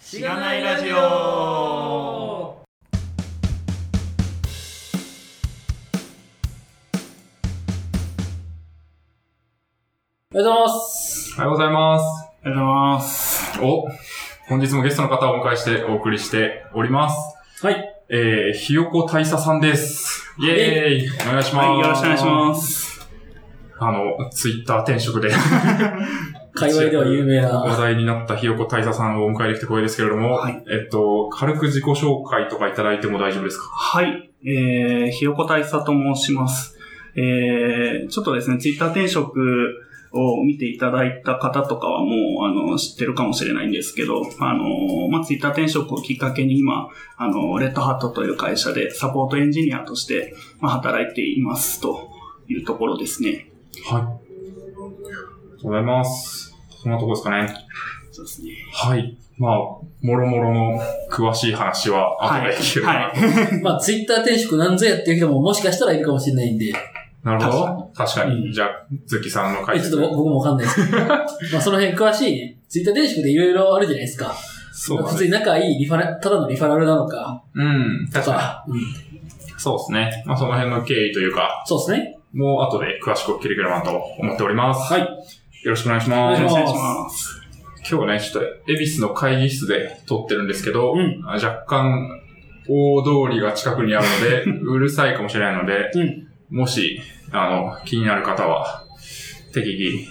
しがないラジオおはようございます。おはようございます。ありがとうございます。お、本日もゲストの方をお迎えしてお送りしております。はい。えー、ひよこ大佐さんです。イェーイお願いします。はい、よろしくお願いします。あの、ツイッター転職で 界隈では有名話な。題になったひよこ大佐さんをお迎えできて光栄ですけれども、はいえっと、軽く自己紹介とかいただいても大丈夫ですか？はい、えー、ひよこ大佐と申します。えー、ちょっとですね、ツイッター転職を見ていただいた方とかはもう、あの、知ってるかもしれないんですけど、あの、まあ、ツイッター転職をきっかけに今、あの、レッドハットという会社でサポートエンジニアとして、まあ、働いていますというところですね。はい。ありがとうございます。そんなところですかね。そうですね。はい。まあ、もろもろの詳しい話は後で聞けるかなと。はい。まあ、ツイッター転職なんぞやっていう人ももしかしたらいるかもしれないんで、なるほど。確かに。うんじゃあ、ズッキさんのえ回ちょっと僕もわかんないですけど、まあ、その辺詳しいね。ツイッター転職でいろいろあるじゃないですか。そうだね。普通に仲いいリファラ、ただのリファラルなのか、うん。と確かか。うん。に。そうですね。まあ、その辺の経緯というか、そうですね。もう後で詳しくお聞けできればなと思っております。はい。よろしくお願いしおます。よろしくお願いします。今日ね、ちょっと、恵比寿の会議室で撮ってるんですけど、うんあ若干、大通りが近くにあるので、うるさいかもしれないので、うん。もし、あの、気になる方は、適宜、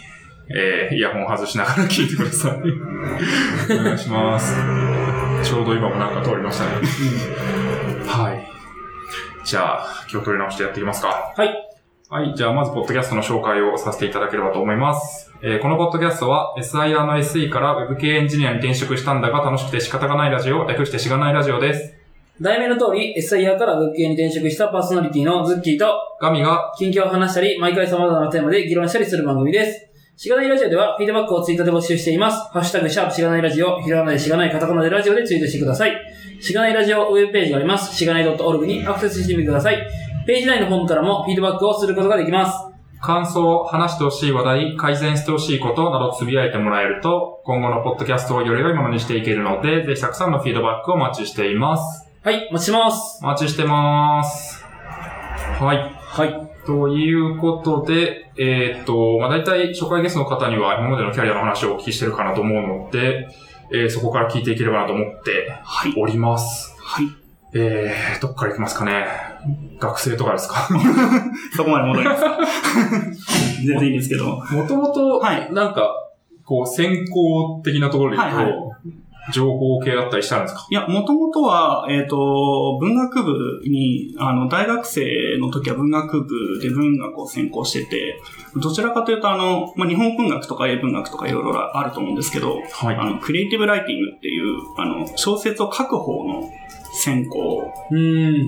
えー、イヤホン外しながら聞いてください。お願いします。ちょうど今もなんか通りましたね。はい。じゃあ、今日取り直してやっていきますか。はい。はい。じゃあ、まず、ポッドキャストの紹介をさせていただければと思います。えーこのポッドキャストは、SIR の SE から Web 系エンジニアに転職したんだが楽しくて仕方がないラジオ、略してしがないラジオです。題名の通り、SIR から物件に転職したパーソナリティのズッキーと、ガミが、近況を話したり、毎回様々なテーマで議論したりする番組です。しがないラジオでは、フィードバックをツイッターで募集しています。ハッシュタグ、シャープしがないラジオ、ひらがなでしがないカタカナでラジオでツイートしてください。しがないラジオウェブページがあります。しがない .org にアクセスしてみてください。ページ内のフォームからもフィードバックをすることができます。感想、話してほしい話題、改善してほしいことなどつぶやいてもらえると、今後のポッドキャストをより良いものにしていけるので、ぜひたくさんのフィードバックをお待ちしています。はい、お待ちしてます。お待ちしてます。はい。はい。ということで、えーっと、まあ、大体初回ゲストの方には今までのキャリアの話をお聞きしてるかなと思うので、えーそこから聞いていければなと思ってはい。おります。はい。えー、どっから行きますかね。学生とかですか？そこまで戻ります。か 全然いいんですけど。もともと、はい。なんか、こう、専攻的なところで言うと、はいは情報系だったりしたんですか？いや、もともとは、えっ、と、文学部に、あの、大学生の時は文学部で文学を専攻してて、どちらかというと、あの、まあ、日本文学とか英文学とかいろいろあると思うんですけど、はい。あの、クリエイティブライティングっていう、あの、小説を書く方の専攻。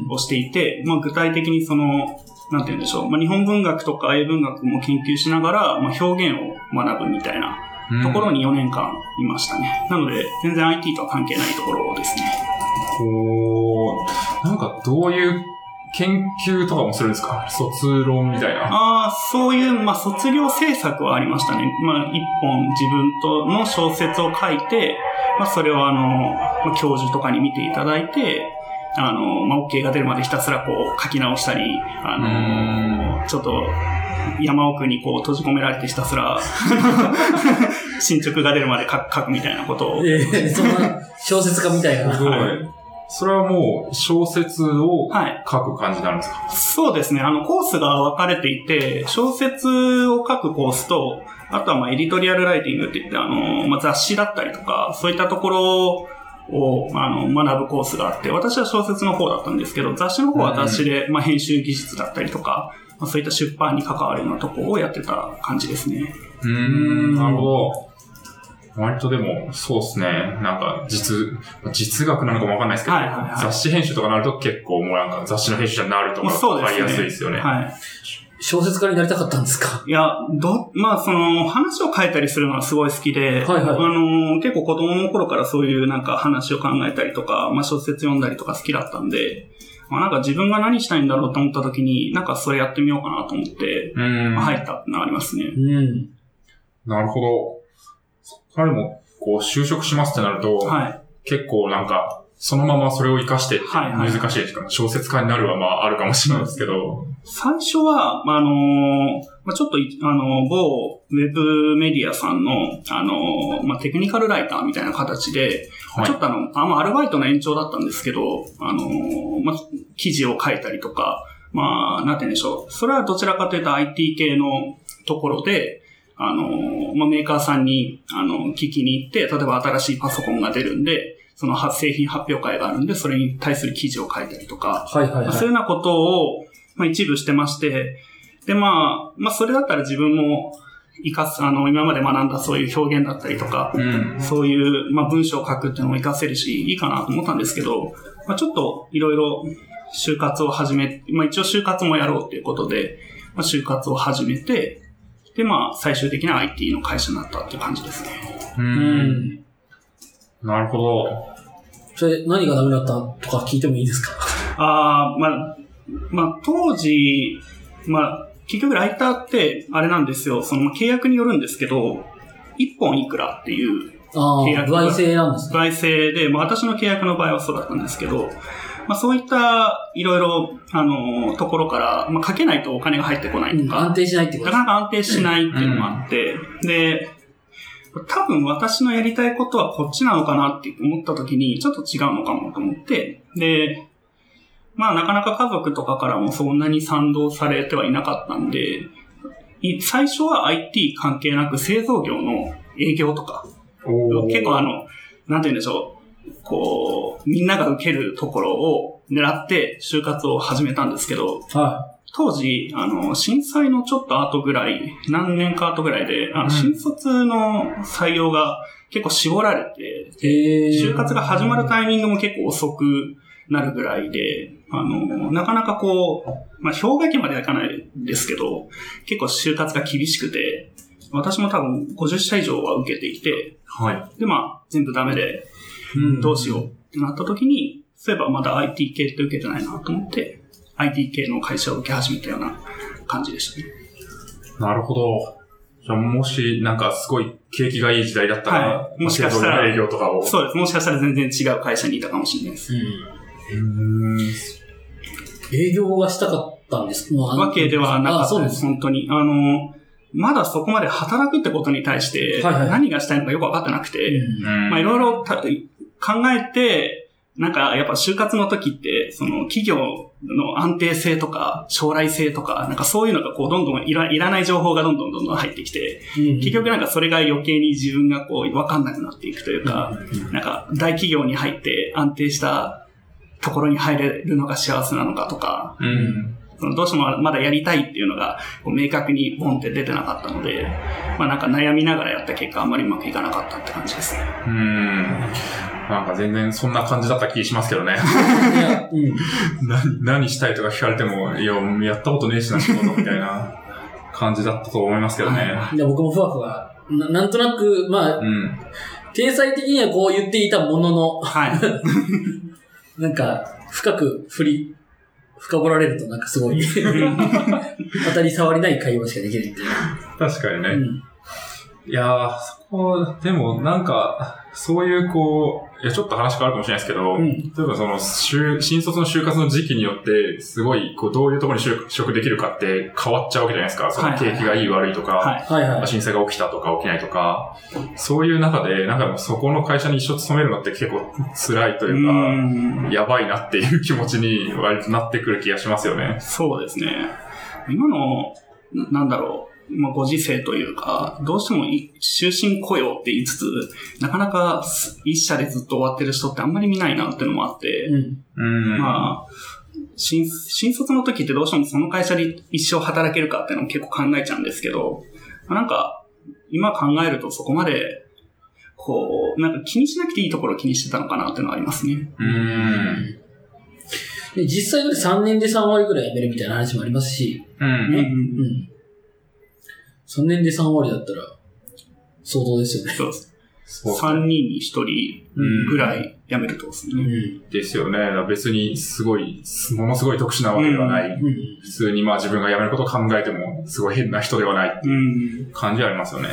をしていて、まあ、具体的にその、なんて言うんでしょう。まあ、日本文学とか英文学も研究しながら、まあ、表現を学ぶみたいなところに。に4年間いましたね。なので、全然 IT とは関係ないところですね。こう、なんかどういう研究とかもするんですか？卒論みたいな。ああ、そういう、まあ、卒業制作はありましたね。まあ、一本自分との小説を書いて、まあ、それをあの、まあ、教授とかに見ていただいて、あの、まあ、OK が出るまでひたすらこう書き直したり、あの、ちょっと山奥にこう閉じ込められてひたすら 進捗が出るまで書く書くみたいなことを。えー、そんな小説家みたいな。すごい。それはもう小説をはい。書く感じになるんですか？そうですね。あの、コースが分かれていて、小説を書くコースと、あとはまあエディトリアルライティングって言って、あの、まあ、雑誌だったりとか、そういったところを、あの、学ぶコースがあって、私は小説の方だったんですけど、雑誌の方は雑誌で、まあ、編集技術だったりとか、まあ、そういった出版に関わるようなところをやってた感じですね。うーん、なるほど。割とでも、そうですね。なんか、実、実学なのかもわかんないですけど、はいはいはい雑誌編集とかなると結構もうなんか雑誌の編集者になるとかまあ、そうですね。わかりやすいですよね。はい。小説家になりたかったんですか？いや、ど、まあ、その、話を書いたりするのはすごい好きで、はいはいあの、結構子供の頃からそういうなんか話を考えたりとか、まあ、小説読んだりとか好きだったんで、まあ、なんか自分が何したいんだろうと思った時に、なんかそれやってみようかなと思って。まあ入ったってのはありますね。うん。なるほど。そっからでも、こう、就職しますってなると、はい。結構なんか、そのままそれを活かして難しいですか、小説家になるはまああるかもしれないですけど。最初は、まあ、あのーまあ、ちょっとい、あのー某ウェブメディアさんの、あのーまあ、テクニカルライターみたいな形で、はいちょっとあの、あまあ、アルバイトの延長だったんですけど、あのーまあ、記事を書いたりとか、まあ、なんて言うんでしょう。それはどちらかというと IT 系のところで、あのーまあ、メーカーさんに、あの、聞きに行って、例えば新しいパソコンが出るんで、その発製品発表会があるんで、それに対する記事を書いたりとか、はいはいはい。そういうようなことを、まあ、一部してまして、で、まあ、まあ、それだったら自分も活かす、あの、今まで学んだそういう表現だったりとか、うん。そういう、まあ、文章を書くっていうのも活かせるし、いいかなと思ったんですけど、まあ、ちょっといろいろ就活を始め、まあ、一応就活もやろうっていうことで、まあ、就活を始めて、で、まあ、最終的には IT の会社になったっていう感じですね。う。うんん。なるほど。それ、何がダメだったとか聞いてもいいですか？ああ、まあ、まあ、当時、まあ、結局ライターって、あれなんですよ、その、まあ契約によるんですけど、一本いくらっていうああ、契約歩合制なんですね。外制で、まあ、私の契約の場合はそうだったんですけど、まあ、そういった、いろいろ、あの、ところから、まあ、かけないとお金が入ってこないとか、うん安定しないってことなかなか安定しないっていうのもあって、で、多分私のやりたいことはこっちなのかなって思った時に、ちょっと違うのかもと思って、で、まあなかなか家族とかからもそんなに賛同されてはいなかったんで、い最初は IT 関係なく製造業の営業とか、結構あの、なんて言うんでしょう、こう、みんなが受けるところを狙って就活を始めたんですけど、は当時、あの、震災のちょっと後ぐらい、何年か後ぐらいで、あの、うん新卒の採用が結構絞られて。就活が始まるタイミングも結構遅くなるぐらいで、あの、なかなかこう、まあ、氷河期まではいかないですけど、結構就活が厳しくて、私も多分50社以上は受けていて、はい。で、まあ、全部ダメで、うんどうしようってなった時に、そういえばまだ IT 系って受けてないなと思って、IT 系の会社を受け始めたような感じでしたね。なるほど。じゃあ、もし、なんかすごい景気がいい時代だったら、はいもしかしたら営業とかを。そうです。もしかしたら全然違う会社にいたかもしれないです。うん。うーん。営業がしたかったんですまあわけではなかあったで。すす。本当に。あの、まだそこまで働くってことに対して、何がしたいのかよくわかってなくて、うんまあいろいろた考えて、なんかやっぱ就活の時って、その企業の安定性とか将来性とか、なんかそういうのがこうどんどんいらいらない情報がどんどんどんどん入ってきて、うん結局なんかそれが余計に自分がこうわかんなくなっていくというか、なんか大企業に入って安定したところに入れるのが幸せなのかとか、うん。どうしてもまだやりたいっていうのが明確にボンって出てなかったので、まあなんか悩みながらやった結果あんまりうまくいかなかったって感じですね。うーん。なんか全然そんな感じだった気しますけどね。いや、うん。な何したいとか聞かれても、いや、やったことねえしな、仕事みたいな感じだったと思いますけどね。いや、僕もふわふわ。ななんとなく、まあ、うん。体裁的にはこう言っていたものの、はい。なんか、深く振り、深掘られるとなんかすごい、当たり障りない会話しかできないみたいな。確かにね。うんいやー、そこ、でもなんか、そういうこう、いや、ちょっと話変わるかもしれないですけど、うん例えばその、就新卒の就活の時期によって、すごい、こう、どういうところに就職できるかって変わっちゃうわけじゃないですか。その景気がいい悪いとか。震災が起きたとか起きないとか、そういう中で、なんかそこの会社に一生勤めるのって結構辛いというか、んやばいなっていう気持ちに割となってくる気がしますよね。そうですね。今の、ななんだろう。まあ、ご時世というか、どうしてもい終身雇用って言いつつ、なかなか一社でずっと終わってる人ってあんまり見ないなっていうのもあって、うん。うん。まあ、新、新卒の時ってどうしてもその会社で一生働けるかっていうのも結構考えちゃうんですけど、まあなんか、今考えるとそこまで、こう、なんか気にしなくていいところを気にしてたのかなっていうのはありますね。うん。で、実際だって3年で3割ぐらい辞めるみたいな話もありますし、う。うんうん。3年で3割だったら、相当ですよね。そうです。そう3人に1人ぐらい辞めるとですうね。ん。ですよね。別にすごい、ものすごい特殊なわけではない。うん。普通にまあ自分が辞めることを考えても、すごい変な人ではないうん。感じはありますよね。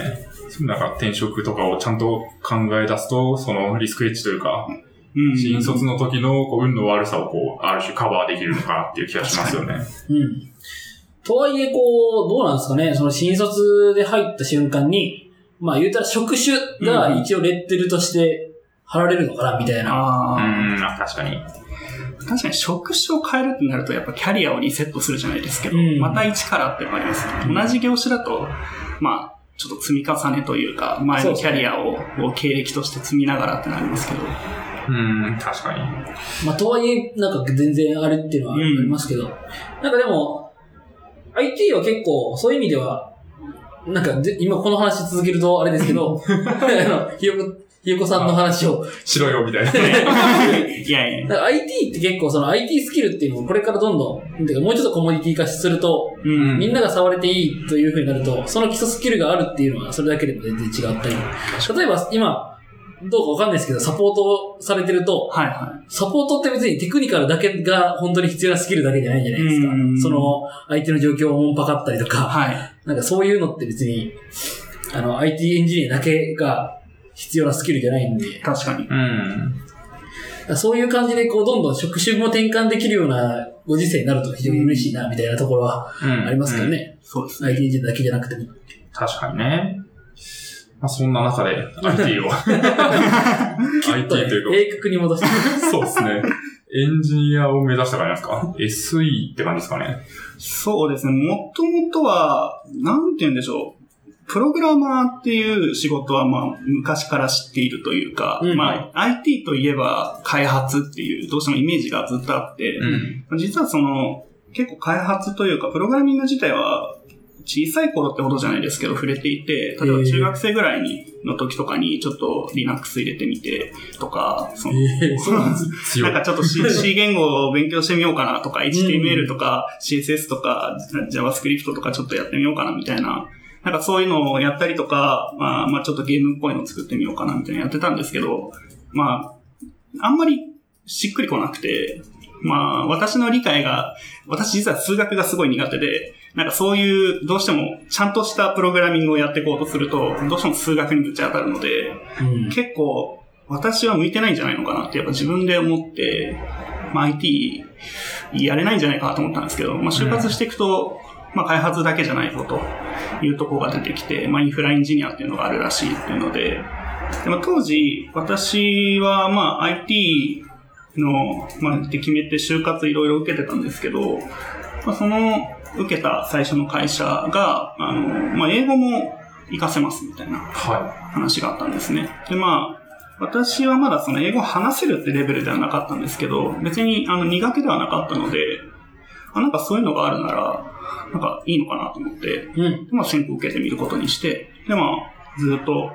なんか転職とかをちゃんと考え出すと、そのリスクエッジというか、うん。新卒の時のこう運の悪さをこう、ある種カバーできるのかなっていう気がしますよね。うん。とはいえ、こう、どうなんですかね、その新卒で入った瞬間に、まあ言うたら職種が一応レッテルとして貼られるのかな、みたいな。うああ、ん、あ確かに。確かに職種を変えるってなると、やっぱキャリアをリセットするじゃないですけど、うんまた一からっていうのがありますね。同じ業種だと、まあ、ちょっと積み重ねというか、前のキャリアをを経歴として積みながらってなりますけど、うん、確かに。まあとはいえ、なんか全然あれっていうのはありますけど、なんかでも、IT は結構、そういう意味では、なんかで、今この話続けるとあれですけど、あの、ひよこ、ひよこさんの話を、しろよ、みたいな。いやいや、なんか IT って結構その IT スキルっていうのをこれからどんどん、てかもうちょっとコモディティ化すると、うん。みんなが触れていいという風になると、その基礎スキルがあるっていうのはそれだけでも全然違ったり。例えば今、どうかわかんないですけど、サポートされてると、はいはサポートって別にテクニカルだけが本当に必要なスキルだけじゃないじゃないですかうん。その、相手の状況をおもんぱかったりとい。か、はい。なんかそういうのって別に、あの、IT エンジニアだけが必要なスキルじゃないんで、確かに。うん。そういう感じでこう、どんどん職種も転換できるようなご時世になると非常に嬉しいな、みたいなところはうん。ありますけどうん。ね。そうですね。IT エンジニアだけじゃなくても。確かにね。まあ、そんな中で IT を。IT というか、英国に戻して。そうですね。エンジニアを目指したからなんですか ?SE って感じですかね？そうですね。もともとは、なんて言うんでしょう。プログラマーっていう仕事はまあ昔から知っているというか、うんまあ IT といえば開発っていうどうしてもイメージがずっとあって、うん。実はその結構開発というかプログラミング自体は小さい頃ってほどじゃないですけど触れていて、例えば中学生ぐらいにの時とかにちょっと Linux 入れてみてとか、そのえー なん。かちょっと C, C 言語を勉強してみようかなとか、HTML とか CSS とか JavaScript とかちょっとやってみようかなみたいな、なんかそういうのをやったりとか、まあ、まあちょっとゲームっぽいのを作ってみようかなみたいなのやってたんですけど、まあ、あんまりしっくりこなくて、まあ私の理解が、私実は数学がすごい苦手で、なんかそういう、どうしてもちゃんとしたプログラミングをやっていこうとすると、どうしても数学にぶち当たるので、うん。結構私は向いてないんじゃないのかなってやっぱ自分で思って、まあ、IT やれないんじゃないかなと思ったんですけど、まあ、就活していくと、まあ、開発だけじゃないぞというところが出てきて、まあ、インフラエンジニアっていうのがあるらしいっていうので、でも当時、私はまあ IT の、まあ、って決めて就活いろいろ受けてたんですけど、まあ、その受けた最初の会社が、あの、まあ、英語も活かせますみたいなは話があったんですね。で、まあ、私はまだその英語を話せるってレベルではなかったんですけど、別にあの苦手ではなかったので、あ、なんかそういうのがあるなら、なんかいいのかなと思って、うん。でまあ選考受けてみることにして、でまあ、ずっと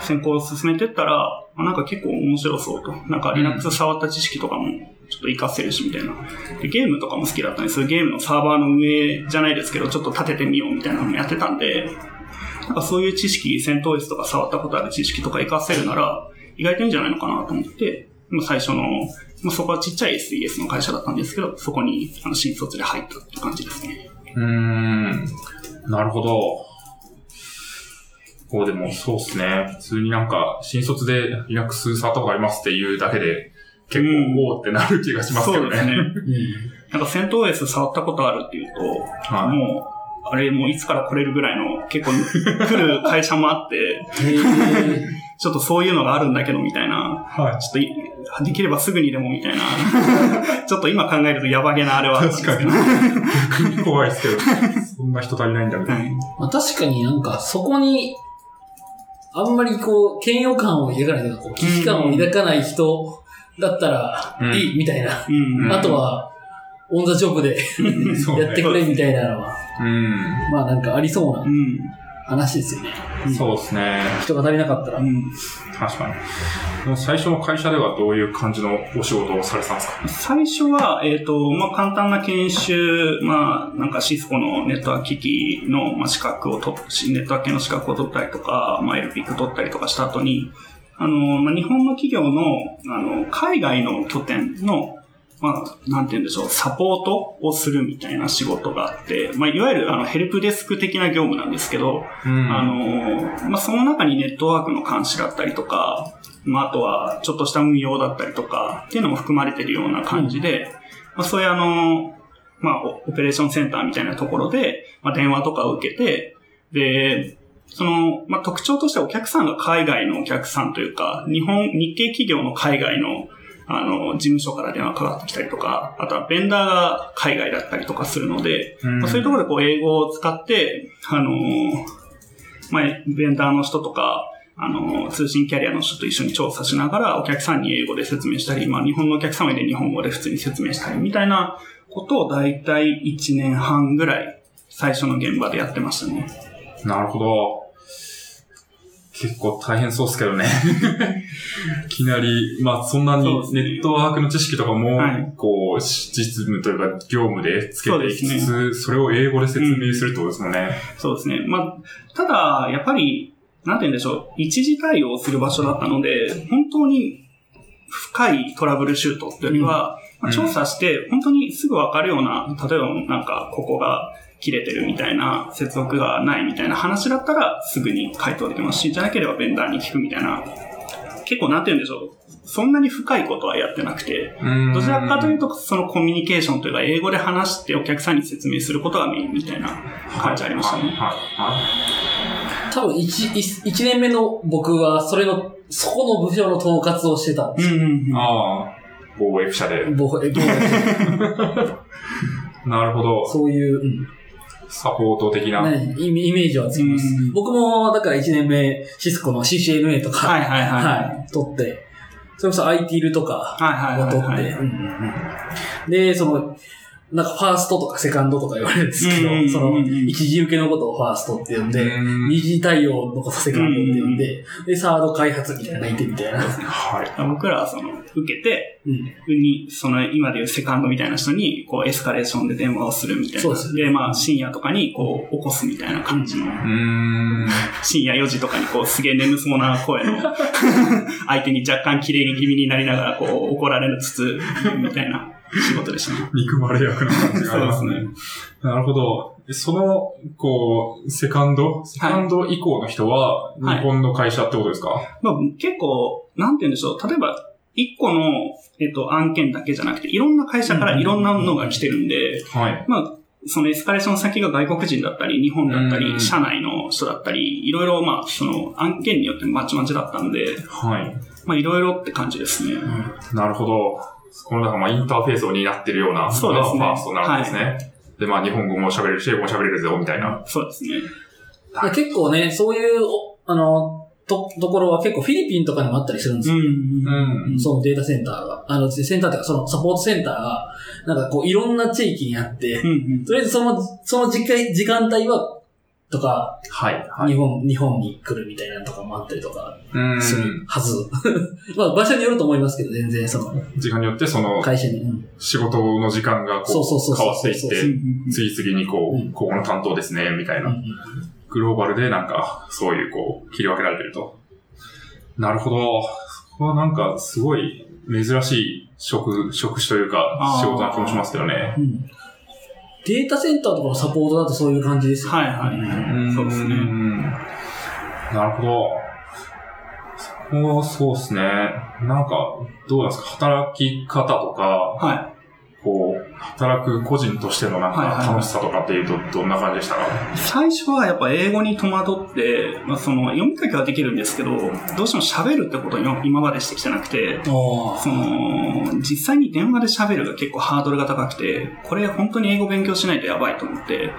選考を進めてったら、あなんか結構面白そうと。なんか Linux 触った知識とかもちょっと活かせるしみたいな。で、ゲームとかも好きだったんですゲームのサーバーの運営じゃないですけど、ちょっと立ててみようみたいなのもやってたんで、なんかそういう知識、戦闘術とか触ったことある知識とか活かせるなら、意外といいんじゃないのかなと思って、まあ最初の、まあ、そこはちっちゃい SES の会社だったんですけど、そこにあの新卒で入ったって感じですね。うん。なるほど。こうでもそうですね。普通になんか、新卒で Linux 触ったことありますっていうだけで、結うん構、おーってなる気がしますけどね。そうですね。うん。なんか戦闘 OS 触ったことあるっていうと、はいもう、あれもういつから来れるぐらいの結構来る会社もあって、ちょっとそういうのがあるんだけどみたいな、はい。ちょっといできればすぐにでもみたいな、ちょっと今考えるとやばげなあれはあったんですけど。逆に怖いですけど、そんな人足りないんだみたいな。はいまあ、確かになんかそこに、あんまりこう、嫌悪感を抱かないというか、こう危機感を抱かない人だったらうんいいみたいな。うんあとは、オンザジョブでやってくれみたいなのは、うん。まあなんかありそうう。なん話ですよね。そうですね。人が足りなかったら。うん確かに。最初の会社ではどういう感じのお仕事をされてたんですか？最初は、えっ、と、まあ、簡単な研修、まあ、なんかシスコのネットワーク機器の、まあ、資格を取っネットワーク系の資格を取ったりとか、まあ、LPIC 取ったりとかした後に、あの、まあ、日本の企業の、あの、海外の拠点の、まあ、なんて言うんでしょう、サポートをするみたいな仕事があって、まあ、いわゆるあのヘルプデスク的な業務なんですけど、うん。あの、まあ、その中にネットワークの監視だったりとか、まあ、あとはちょっとした運用だったりとかっていうのも含まれてるような感じで、まあ、そういうあの、まあ、オオペレーションセンターみたいなところで、まあ、電話とかを受けて、で、その、まあ、特徴としてはお客さんが海外のお客さんというか、日本、日系企業の海外の、あの、事務所から電話かかってきたりとか、あとはベンダーが海外だったりとかするので、うんまあそういうところでこう英語を使って、あのまあ、ベンダーの人とか、あの、通信キャリアの人と一緒に調査しながら、お客さんに英語で説明したり、まあ、日本のお客様で日本語で普通に説明したり、みたいなことをだいたい1年半ぐらい、最初の現場でやってましたね。なるほど。結構大変そうですけどね。いきなり、まあそんなにネットワークの知識とかもはい、こう、実務というか業務でつけていきつそつ、それを英語で説明するってことですもんね。そうですね。まあ、ただ、やっぱり、なんて言うんでしょう、一時対応する場所だったので、本当に深いトラブルシュートっていうよりは、うんまあ調査して、本当にすぐわかるような、例えばなんか、ここが切れてるみたいな、接続がないみたいな話だったら、すぐに回答できますし、じゃなければベンダーに聞くみたいな、結構なんて言うんでしょう、そんなに深いことはやってなくて、どちらかというと、と、そのコミュニケーションというか、英語で話してお客さんに説明することがメインみたいな感じありましたね。はい、はい、は多分一、一一年目の僕は、それの、そこの部署の統括をしてたんですよ。うんうんい。ああ、某 F 社で。ぼえぼなるほど。そういう、うんサポート的な。ね、イメージはつきますうん。僕も、だから1年目、シスコの CCNA とか、はいはいはい。はい、取って、それこそ ITIL とかを取って、で、その、なんかファーストとかセカンドとか言われるんですけど、うんうんうんうんその、一時受けのことをファーストって呼んで、うん二次対応のことセカンドって呼んで、で、サード開発みたいなのがいてみたいな。はい。僕らはその、受けて、うん。に、その、今でいうセカンドみたいな人に、こう、エスカレーションで電話をするみたいな。そうですねまあ、深夜とかに、こう、起こすみたいな感じの、うーん。深夜4時とかに、こう、すげえ眠そうな声の、相手に若干綺麗に気味になりながら、こう、怒られつつ、みたいな仕事でしたね。憎まれ役の感じがありますねそうで。なるほど。その、こう、セカンド？セカンド以降の人は、はい日本の会社ってことですか、まあ、結構、なんて言うんでしょう。例えば、一個の、えっと、案件だけじゃなくて、いろんな会社からいろんなのが来てるんで、はい。まあ、そのエスカレーション先が外国人だったり、日本だったうんり、社内の人だったり、いろいろ、まあ、その案件によってまちまちだったんで、はい。まあ、いろいろって感じですね。なるほど。この中、まあ、インターフェースを担ってるような、そうですねのがファーストなんですね。で、まあ、日本語も喋れるし、英語も喋れるぞ、みたいな。そうですね。で結構ね、そういう、おあの、と、ところは結構フィリピンとかにもあったりするんですよ。ん。うん。そのデータセンターが。あの、センターっていうか、そのサポートセンターが、なんかこう、いろんな地域にあって、うんうん。とりあえずその、その時間、時間帯は、とか、はい。はい。日本、日本に来るみたいなのとかもあったりとかうん。するはず。まあ、場所によると思いますけど、全然、その、時間によって、その、会社に。うん仕事の時間がこそうそうそうそうう変わっていって、うん次々にこうここの担当ですね、みたいな。うんグローバルでなんか、そういうこう、切り分けられてると。なるほど。そこはなんか、すごい珍しい職、職種というか仕事な気もしますけどね。うんデータセンターとかのサポートだとそういう感じですよ。はいはいはい。そうですね。んなるほど。そこそうですね。なんか、どうなんですか？働き方とか、はい。こう、働く個人としてのなんはいはいはい。か楽しさとかっていうと、どんな感じでしたか？最初はやっぱ英語に戸惑って、まあ、その読み書きはできるんですけど、どうしても喋るってことを今今までしてきてなくて、あその、実際に電話で喋るが結構ハードルが高くて、これ本当に英語勉強しないとやばいと思って、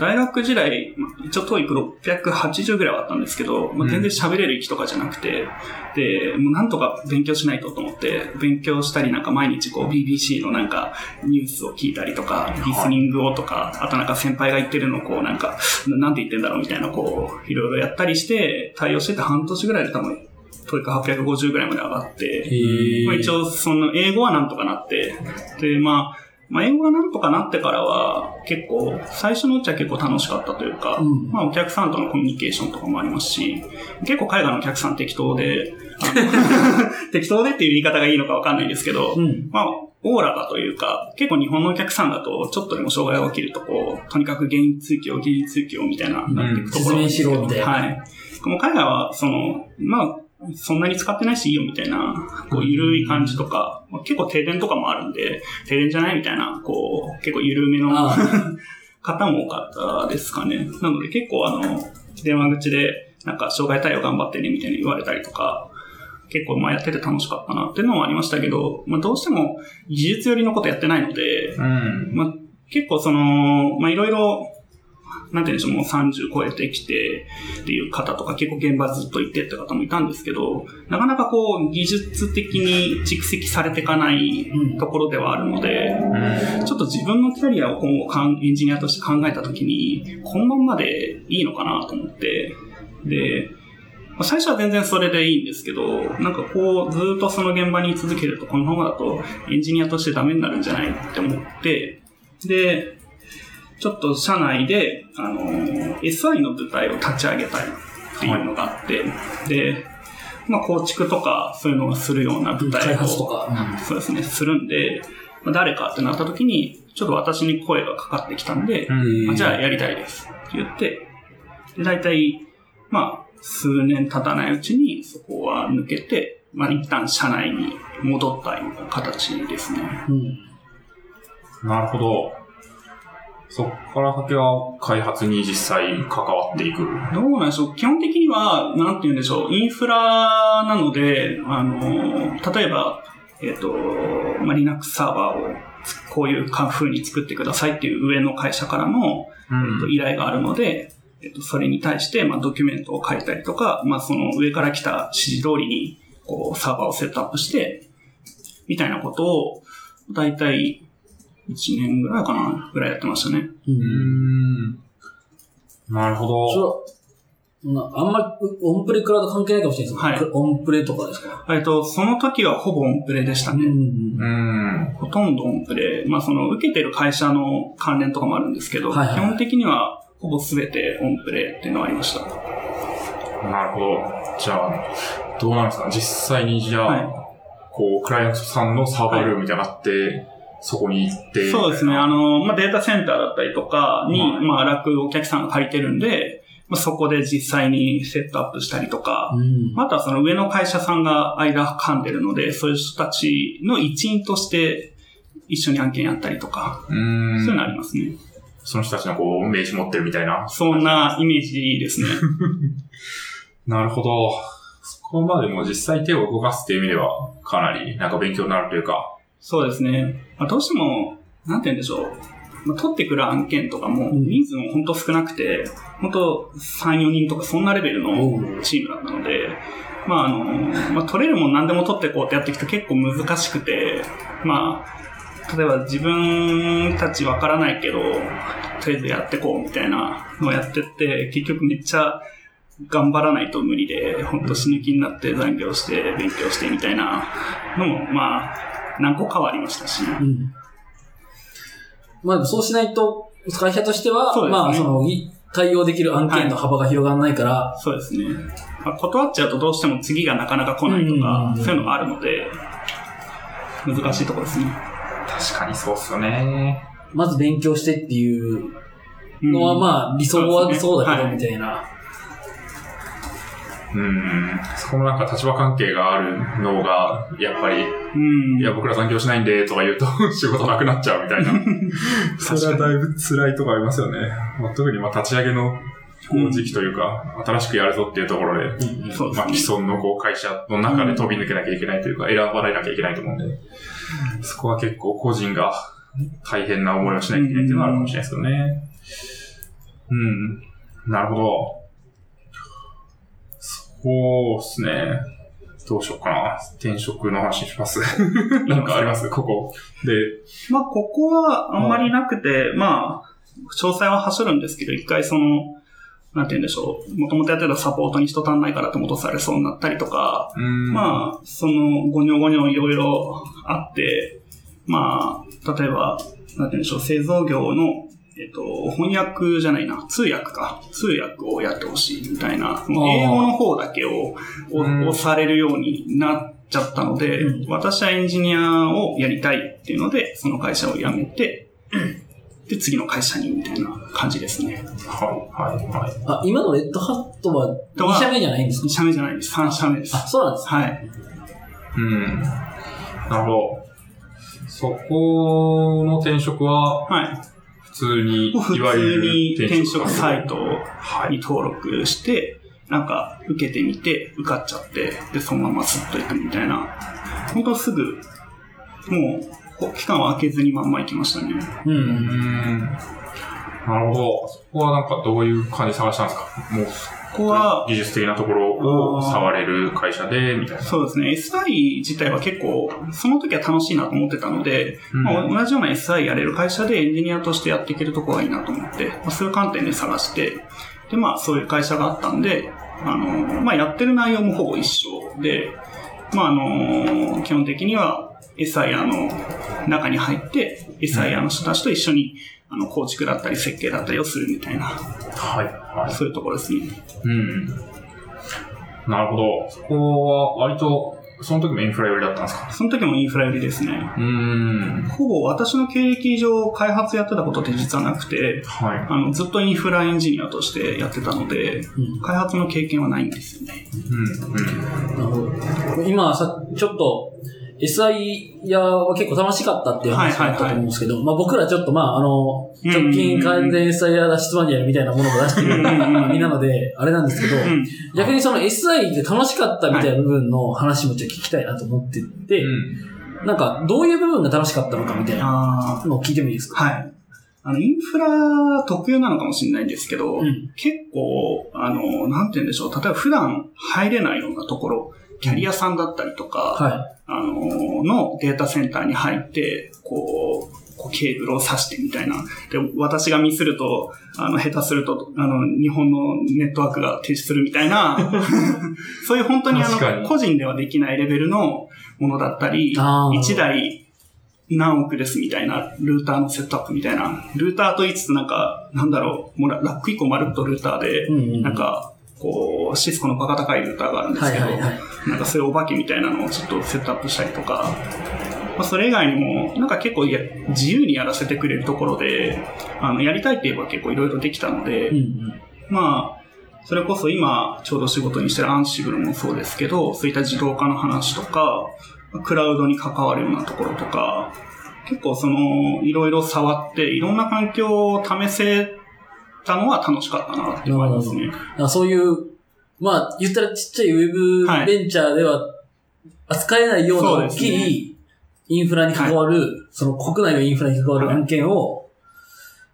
大学時代、まあ一応 TOEIC680 ぐらいはあったんですけど、まあ、全然喋れる域とかじゃなくて、で、もうなんとか勉強しないとと思って、勉強したりなんか毎日こう BBC のなんかニュースを聞いたりとか、リスニングをとか、あとなんか先輩が言ってるのをこうなんか、ななんて言ってんだろうみたいなこう、いろいろやったりして、対応してて半年ぐらいで多分、TOEIC850 ぐらいまで上がって、へまあ、一応、その、英語はなんとかなって、で、まあ、まあ、英語がなんとかなってからは、結構、最初のうちは結構楽しかったというか、うんまあ、お客さんとのコミュニケーションとかもありますし、結構海外のお客さん適当で、適当でっていう言い方がいいのかわかんないんですけど、うん。まあ、オーラがというか、結構日本のお客さんだと、ちょっとでも障害が起きると、こう、とにかく原因追求、原因追求みたいな、なっていくところなん説明しろみたいなはい。もう海外は、その、まあ、そんなに使ってないしいいよみたいな、こう、ゆるい感じとか、まあ結構停電とかもあるんで、停電じゃないみたいな、こう、結構ゆるめのあ 方も多かったですかね。なので結構あの、電話口で、なんか障害対応頑張ってねみたいに言われたりとか、結構まあやってて楽しかったなっていうのもありましたけど、まあどうしても技術寄りのことやってないので、うん。まあ結構その、まあいろいろ、なんて言うんでしょう、もう30超えてきてっていう方とか結構現場ずっといてって方もいたんですけど、なかなかこう技術的に蓄積されていかないところではあるので、うん。ちょっと自分のキャリアを今後エンジニアとして考えたときに、このまんまでいいのかなと思って、で、まあ最初は全然それでいいんですけど、なんかこう、ずっとその現場に居続けると、このままだとエンジニアとしてダメになるんじゃないって思って、で、ちょっと社内で、あの、SI の部隊を立ち上げたいっていうのがあって、で、まあ構築とかそういうのをするような部隊を。そうですね、するんで、まあ誰かってなった時に、ちょっと私に声がかかってきたんで、じゃあやりたいですって言って、で大体、まあ、数年経たないうちにそこは抜けて、まあ一旦社内に戻ったような形ですね。うん。なるほど。そっから先は開発に実際関わっていく。どうなんでしょう。基本的には、なんて言うんでしょう、インフラなので、あの、例えば、えっ、と、まあ、Linux サーバーをつこういう風に作ってくださいっていう上の会社からの、うえっと、依頼があるので、えっと、それに対して、まあ、ドキュメントを書いたりとか、まあ、その上から来た指示通りに、こう、サーバーをセットアップして、みたいなことを、だいたい1年ぐらいかな、ぐらいやってましたね。う。うんん。なるほど。あんまりオンプレクラウド関係ないかもしれないですけど、はいオンプレとかですか？えっと、その時はほぼオンプレでしたね。ん。うん。ほとんどオンプレ。まあ、その、受けてる会社の関連とかもあるんですけど、はいはい基本的には、ほぼ全てオンプレっていうのはありました。なるほど。じゃあ、どうなんですか？実際にじゃあ、はいこう、クライアントさんのサーバールームみたいなのがあって、そこに行って。そうですね。あの、まあ、データセンターだったりとかに、はいまあ、楽お客さんが借りてるんで、まあ、そこで実際にセットアップしたりとか、うん。またはその上の会社さんが間噛んでるので、そういう人たちの一員として一緒に案件やったりとか、うん。そういうのありますね。その人たちのこう、名刺持ってるみたいな。そんなイメージですね。なるほど。そこまでも実際手を動かすっていう意味では、かなりなんか勉強になるというか。そうですね。まあ、どうしても、なんて言うんでしょう。まあ、取ってくる案件とかも、うん人数も本当少なくて、本当3、4人とかそんなレベルおのチームだったので、まああの、まあ、取れるもん何でも取っていこうってやっていくと結構難しくて、まあ、例えば自分たちわからないけど、とりあえずやってこうみたいなのをやってって、結局めっちゃ頑張らないと無理で、本当死ぬ気になって残業して勉強してみたいなのも、まあ、何個かはありましたし。うん。まあそうしないと、会社としては、ねまあその、い対応できる案件の幅が広がらないから、そうですね。まあ、断っちゃうとどうしても次がなかなか来ないとか、うんそういうのがあるので、難しいところですね。確かにそうっすよね。まず勉強してっていうのは、あ、まあ理想はそうだけど、はいみたいな。うん。そこのなんか立場関係があるのが、やっぱり、うん。いや、僕ら残業しないんで、とか言うと 仕事なくなっちゃうみたいな。それはだいぶ辛いとこありますよね。まあ、特にまあ立ち上げの時期というか、新しくやるぞっていうところで、まあ、そうですね。既存のこう会社の中で飛び抜けなきゃいけないというか、選ばれなきゃいけないと思うんで、そこは結構個人が大変な思いをしなきゃいけないっていうのはあるかもしれないですけどね。うん。なるほど。そうですね。どうしようかな。転職の話します。なんかあります？ここ。で、まあ、ここはあんまりなくて、まあ、詳細は走るんですけど、一回その、なんて言うんでしょう。もともとやってたサポートに人足んないからって戻されそうになったりとか、うん。まあ、その、ごにょごにょいろいろあって、まあ、例えば、なんて言うんでしょう、製造業の、えっと、翻訳じゃないな、通訳か。通訳をやってほしいみたいな、英語の方だけをうん押されるようになっちゃったので、うん私はエンジニアをやりたいっていうので、その会社を辞めて、で、次の会社にみたいな感じですね。はい、はい、はい。あ、今のレッドハットは2社目じゃないんですか2社目じゃないです。3社目です。あ、そうなんですはい。うん。なるほど。そこの転職は、はい。普通に、普いわゆる転職サイトはい。に登録して、なんか受けてみて、受かっちゃって、で、そのままスッと行くみたいな。本当すぐ、もう、期間を空けずにまんま行きましたね。う。うんん。なるほど。そこはなんかどういう感じで探したんですか？もう、ここは、技術的なところを触れる会社で、みたいな。そうですね、SI 自体は結構、その時は楽しいなと思ってたので、うん。まあ、同じような SI やれる会社でエンジニアとしてやっていけるところがいいなと思って、まあ、そういう観点で探して、で、まあ、そういう会社があったんで、あの、まあ、やってる内容もほぼ一緒で、まあ、あの、基本的には SIR の中に入って、SIR の人たちと一緒に、あの、構築だったり設計だったりをするみたいな、はい。はそういうところですね。い。うん。なるほど。そこは割と、その時もインフラ寄りだったんですか？その時もインフラ寄りですね。うーん。ほぼ私の経歴上開発やってたことって実はなくて、はい。あの、ずっとインフラエンジニアとしてやってたので、うん開発の経験はないんですよね。うん。うん。なるほど。今さ、ちょっと、SI やは結構楽しかったっていう話だったと思うんですけど、まあ僕らちょっとまああの、うん直近完全 SI や脱出マニュアルみたいなものも出してる身なので、あれなんですけど、うん。逆にその SI で楽しかったみたいな部分の話もちょっと聞きたいなと思ってて、うん。なんかどういう部分が楽しかったのかみたいなあのを聞いてもいいですか？あ、はい。あの、インフラ特有なのかもしれないんですけど、うん。結構、あの、なんて言うんでしょう。例えば普段入れないようなところ、キャリアさんだったりとか、はあの、のデータセンターに入って、こう、こうケーブルを挿してみたいな。で、私がミスると、あの、下手すると、あの、日本のネットワークが停止するみたいな、そういう本当にあの、個人ではできないレベルのものだったり、あー1台何億ですみたいな、ルーターのセットアップみたいな。ルーターと言いつつなんか、なんだろう、もうララック1個まるっとルーターで。なんか、こう、シスコのバカ高いルーターがあるんですけど、はいはいはい。なんかそういうお化けみたいなのをちょっとセットアップしたりとか、まあ、それ以外にも、なんか結構や自由にやらせてくれるところで、あの、やりたいって言えば結構いろいろできたので、うんうん。まあ、それこそ今ちょうど仕事にしてるアンシブルもそうですけど、そういった自動化の話とか、クラウドに関わるようなところとか、結構その、いろいろ触って、いろんな環境を試せたのは楽しかったなって思いますね。だからそういう、まあ、言ったらちっちゃいウェブはいベンチャーでは扱えないような大きいインフラに関わる、その国内のインフラに関わるはい案件を、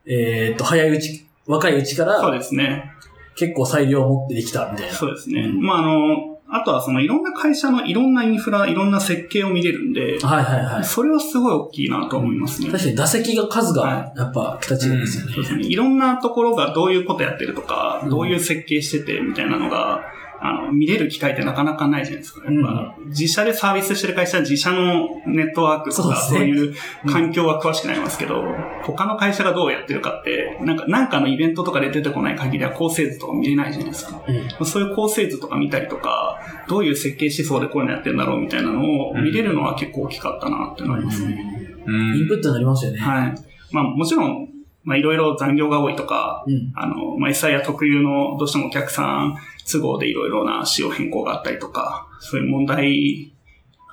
えーっと、早いうち、若いうちからそうですね。結構裁量を持ってできたみたいな。そうですね。まあ、あの、あとはそのいろんな会社のいろんなインフラ、いろんな設計を見れるんで、はいはいはい。それはすごい大きいなと思いますね。確かに打席が数はが、やっぱ、桁違いですよね。そうですね。いろんなところがどういうことやってるとか、うんどういう設計しててみたいなのが、あの、見れる機会ってなかなかないじゃないですか。やっぱ、自社でサービスしてる会社は自社のネットワークとか、そういう環境は詳しくなりますけど、他の会社がどうやってるかって、なんか、なんかのイベントとかで出てこない限りは構成図とか見れないじゃないですか。うん。そういう構成図とか見たりとか、どういう設計思想でこういうのやってんだろうみたいなのを見れるのは結構大きかったなってなりますね。うん。インプットになりますよね。はい。まあもちろん、まあいろいろ残業が多いとか、うん。あの、まあ SI や特有のどうしてもお客さん都合でいろいろな仕様変更があったりとか、そういう問題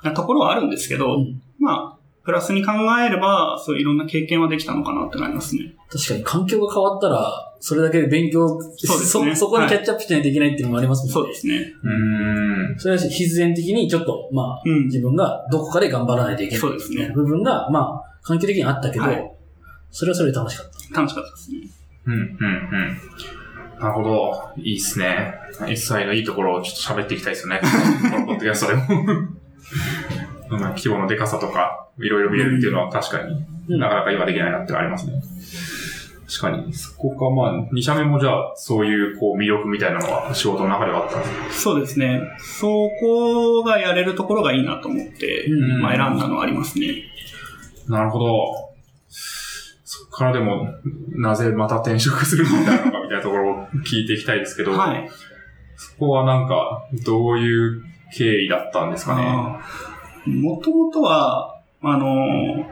なところはあるんですけど、うんまあ、プラスに考えれば、そういういろんな経験はできたのかなってなりますね。確かに環境が変わったら、それだけで勉強、そうですねそ、そこにキャッチアップしないといけないっていうのもありますもんね。そうですね。うん。それは必然的にちょっと、まあ、うん。自分がどこかで頑張らないといけない。そうですね部分が、まあ、環境的にあったけど、はいそれはそれで楽しかった。楽しかったですね。うん、うん、うん。なるほど。いいっすね。SI のいいところをちょっと喋っていきたいですよね。このポッドキャストでも。うん規模のでかさとか、いろいろ見れるっていうのは確かに、うんなかなか今できないなってありますね。確かに、そこか、まあ、2社目もじゃあ、そういう、こう、魅力みたいなのは仕事の中ではあったんですそうですね。そこがやれるところがいいなと思って、うんまあ選んだのはありますね。なるほど。からでも、なぜまた転職するみたいなのかみたいなところを聞いていきたいですけど、はい。そこはなんか、どういう経緯だったんですかね？もともとは、あの、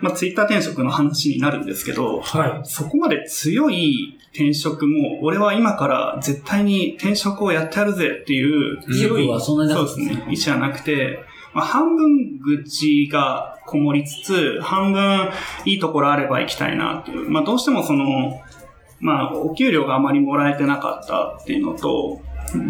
まあ、ツイッター転職の話になるんですけど、はそこまで強い転職も、俺は今から絶対に転職をやってやるぜっていうい。意欲はそんなになそうかったですね。意思はなくて、まあ、半分愚痴がこもりつつ、半分いいところあれば行きたいなっていう。まあ、どうしてもその、まあ、お給料があまりもらえてなかったっていうのと、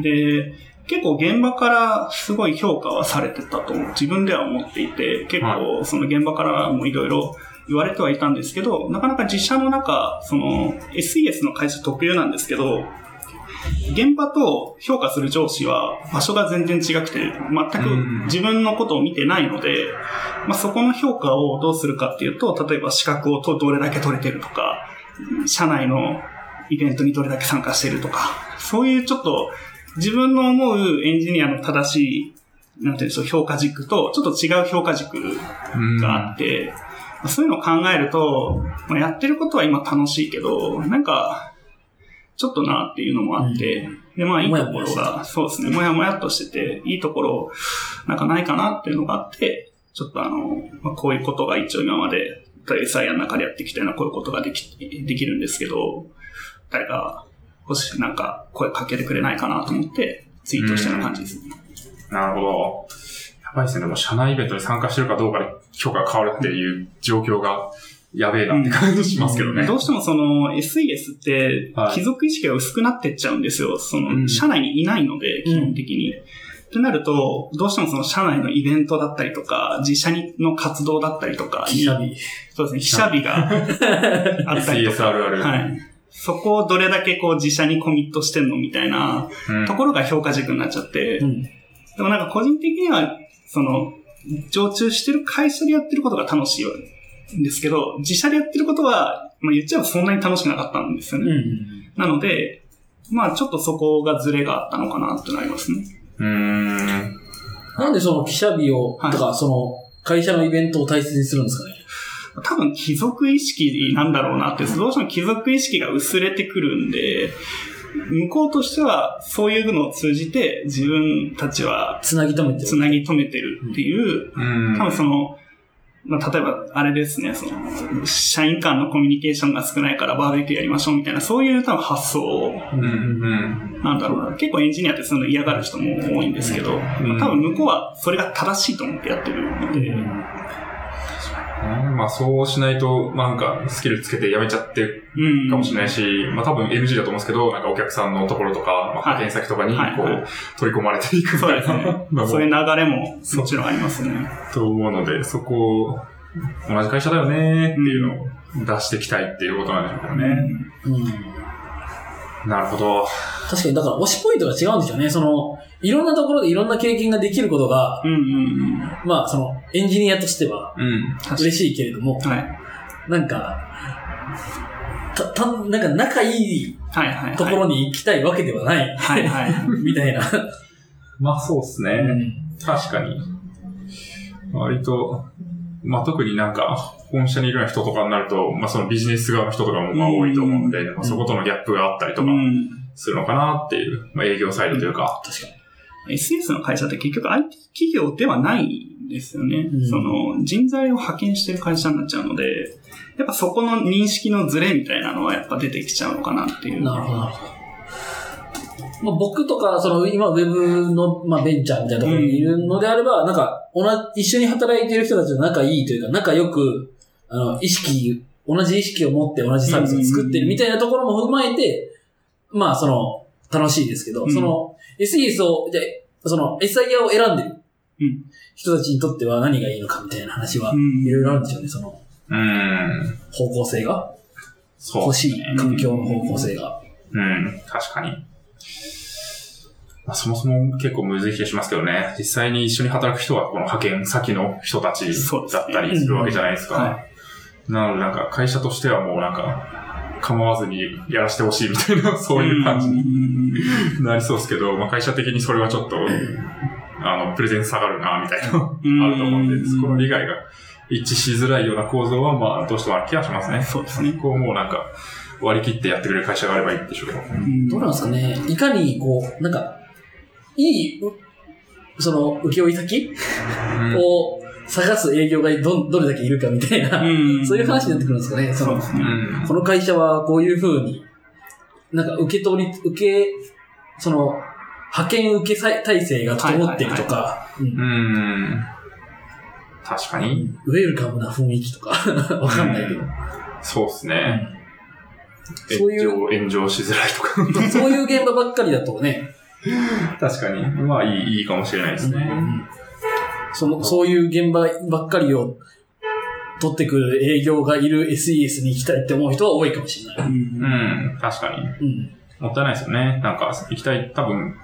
で、結構現場からすごい評価はされてたと自分では思っていて、結構その現場からもいろいろ言われてはいたんですけど、なかなか実社の中、その SES の会社特有なんですけど、現場と評価する上司は場所が全然違くて、全く自分のことを見てないので、まあ、そこの評価をどうするかっていうと、例えば資格をとどれだけ取れてるとか、社内のイベントにどれだけ参加してるとか、そういうちょっと自分の思うエンジニアの正しい、なんていうんでしょう、評価軸と、ちょっと違う評価軸うんがあって、まあそういうのを考えると、まあ、やってることは今楽しいけど、なんか、ちょっとなっていうのもあって、で、まあいいところが、そうですね、もやもやっとしてて、いいところ、なんかないかなっていうのがあって、ちょっとあの、まあ、こういうことが一応今まで、SIA の中でやってきたようなこういうことができ、できるんですけど、誰か、もしなんか声かけてくれないかなと思って、ツイートしたような感じですね。なるほど。やばいですね。でも、社内イベントに参加してるかどうかで評価が変わるっていう状況が、やべえなって感じしますけどね。どうしてもその SES ってはい貴族意識が薄くなってっちゃうんですよ。そうんの、社内にいないので、基本的に。ってなると、どうしてもその社内のイベントだったりとか、自社にの活動だったりとか。そうですね、記者日が あったりとか。はい。そこをどれだけこう自社にコミットしてんのみたいなうんところが評価軸になっちゃって、うん。でもなんか個人的には、その、常駐してる会社でやってることが楽しいんですけど、自社でやってることは、まあ言っちゃえばそんなに楽しくなかったんですよね。うん。なので、まあちょっとそこがズレがあったのかなってなりますね。うーん。なんでその記者日を、はいとか、その、会社のイベントを大切にするんですかね？多分貴族意識なんだろうなって、どうしても貴族意識が薄れてくるんで、向こうとしてはそういうのを通じて自分たちはつなぎ止めてる。つなぎ止めてるっていううん。多分その、まあ、例えば、あれですね、その、社員間のコミュニケーションが少ないからバーベキューやりましょうみたいな、そういう多分発想。なんだろうな。結構エンジニアってそういうの嫌がる人も多いんですけど、ん多分向こうはそれが正しいと思ってやってるので、まあ、そうしないと、なんか、スキルつけてやめちゃって。かもしれないし、まあ多分 NG だと思うんですけど、なんかお客さんのところとか、まあ、派遣先とかに、こう、取り込まれていくみたいなそうですねの。もそういう流れももちろんありますね。と思うので、そこを、同じ会社だよねっていうのを出していきたいっていうことなんでしょうけどね。うん。なるほど。確かに、だから推しポイントが違うんでしょうね。その、いろんなところでいろんな経験ができることが、うんうんうん。まあ、その、エンジニアとしてはうん。嬉しいけれども、はい。なんか、た、た、なんか仲いいはいはいはい。ところに行きたいわけではない、はいはい。みたいな。まあそうですね。確かに。割と、まあ特になんか、本社にいるような人とかになると、まあそのビジネス側の人とかもまあ多いと思うので、まあそことのギャップがあったりとかうん。するのかなっていう、まあ営業サイドというか。確かに。SS の会社って結局 IT 企業ではないんですよね。うんその人材を派遣してる会社になっちゃうので、やっぱそこの認識のズレみたいなのはやっぱ出てきちゃうのかなっていう。なるほど、なるほど。まあ、僕とか、その、今、ウェブの、まあ、ベンチャーみたいなところにいるのであれば、なんか、同じ、一緒に働いている人たちと仲いいというか、仲良く、あの、意識、同じ意識を持って同じサービスを作ってるみたいなところも踏まえて、まあ、その、楽しいですけど、うんその、SES を、で、その、SIR を選んでるうん人たちにとっては何がいいのかみたいな話は、うんいろいろあるんでしょうね、その、うーん。方向性が。そう。欲しい環境の方向性が。うん。確かに。まあそもそも結構むずい気がしますけどね。実際に一緒に働く人はこの派遣先の人たちだったりするわけじゃないですか。はなのでなんか会社としてはもうなんか構わずにやらせてほしいみたいな、そういう感じにに。なりそうですけど、まあ会社的にそれはちょっと、あの、プレゼン下がるな、みたいな、うんあると思うんで、そこの利害が一致しづらいような構造は、まあ、どうしてもある気がしますね。そうですね。こうもうなんか、割り切ってやってくれる会社があればいいんでしょうけど。うんどうなんですかねいかに、こう、なんか、いい、うその、請負先うんを探す営業がど、どれだけいるかみたいな、うんそういう話になってくるんですかねその、うそね。ん。この会社はこういう風に、なんか受け取り、受け、その、派遣受け体制が整っているとか、うんうん。確かに。ウェルカムな雰囲気とか、わかんないけど。そうですね。そういう炎上、炎上しづらいとか。そういう現場ばっかりだとね、確かに。まあ、いい、いいかもしれないですね。その、そういう現場ばっかりを取ってくる営業がいる SES に行きたいって思う人は多いかもしれない。うんうん、確かに。うん。もったいないですよね。なんか、行きたい、多分、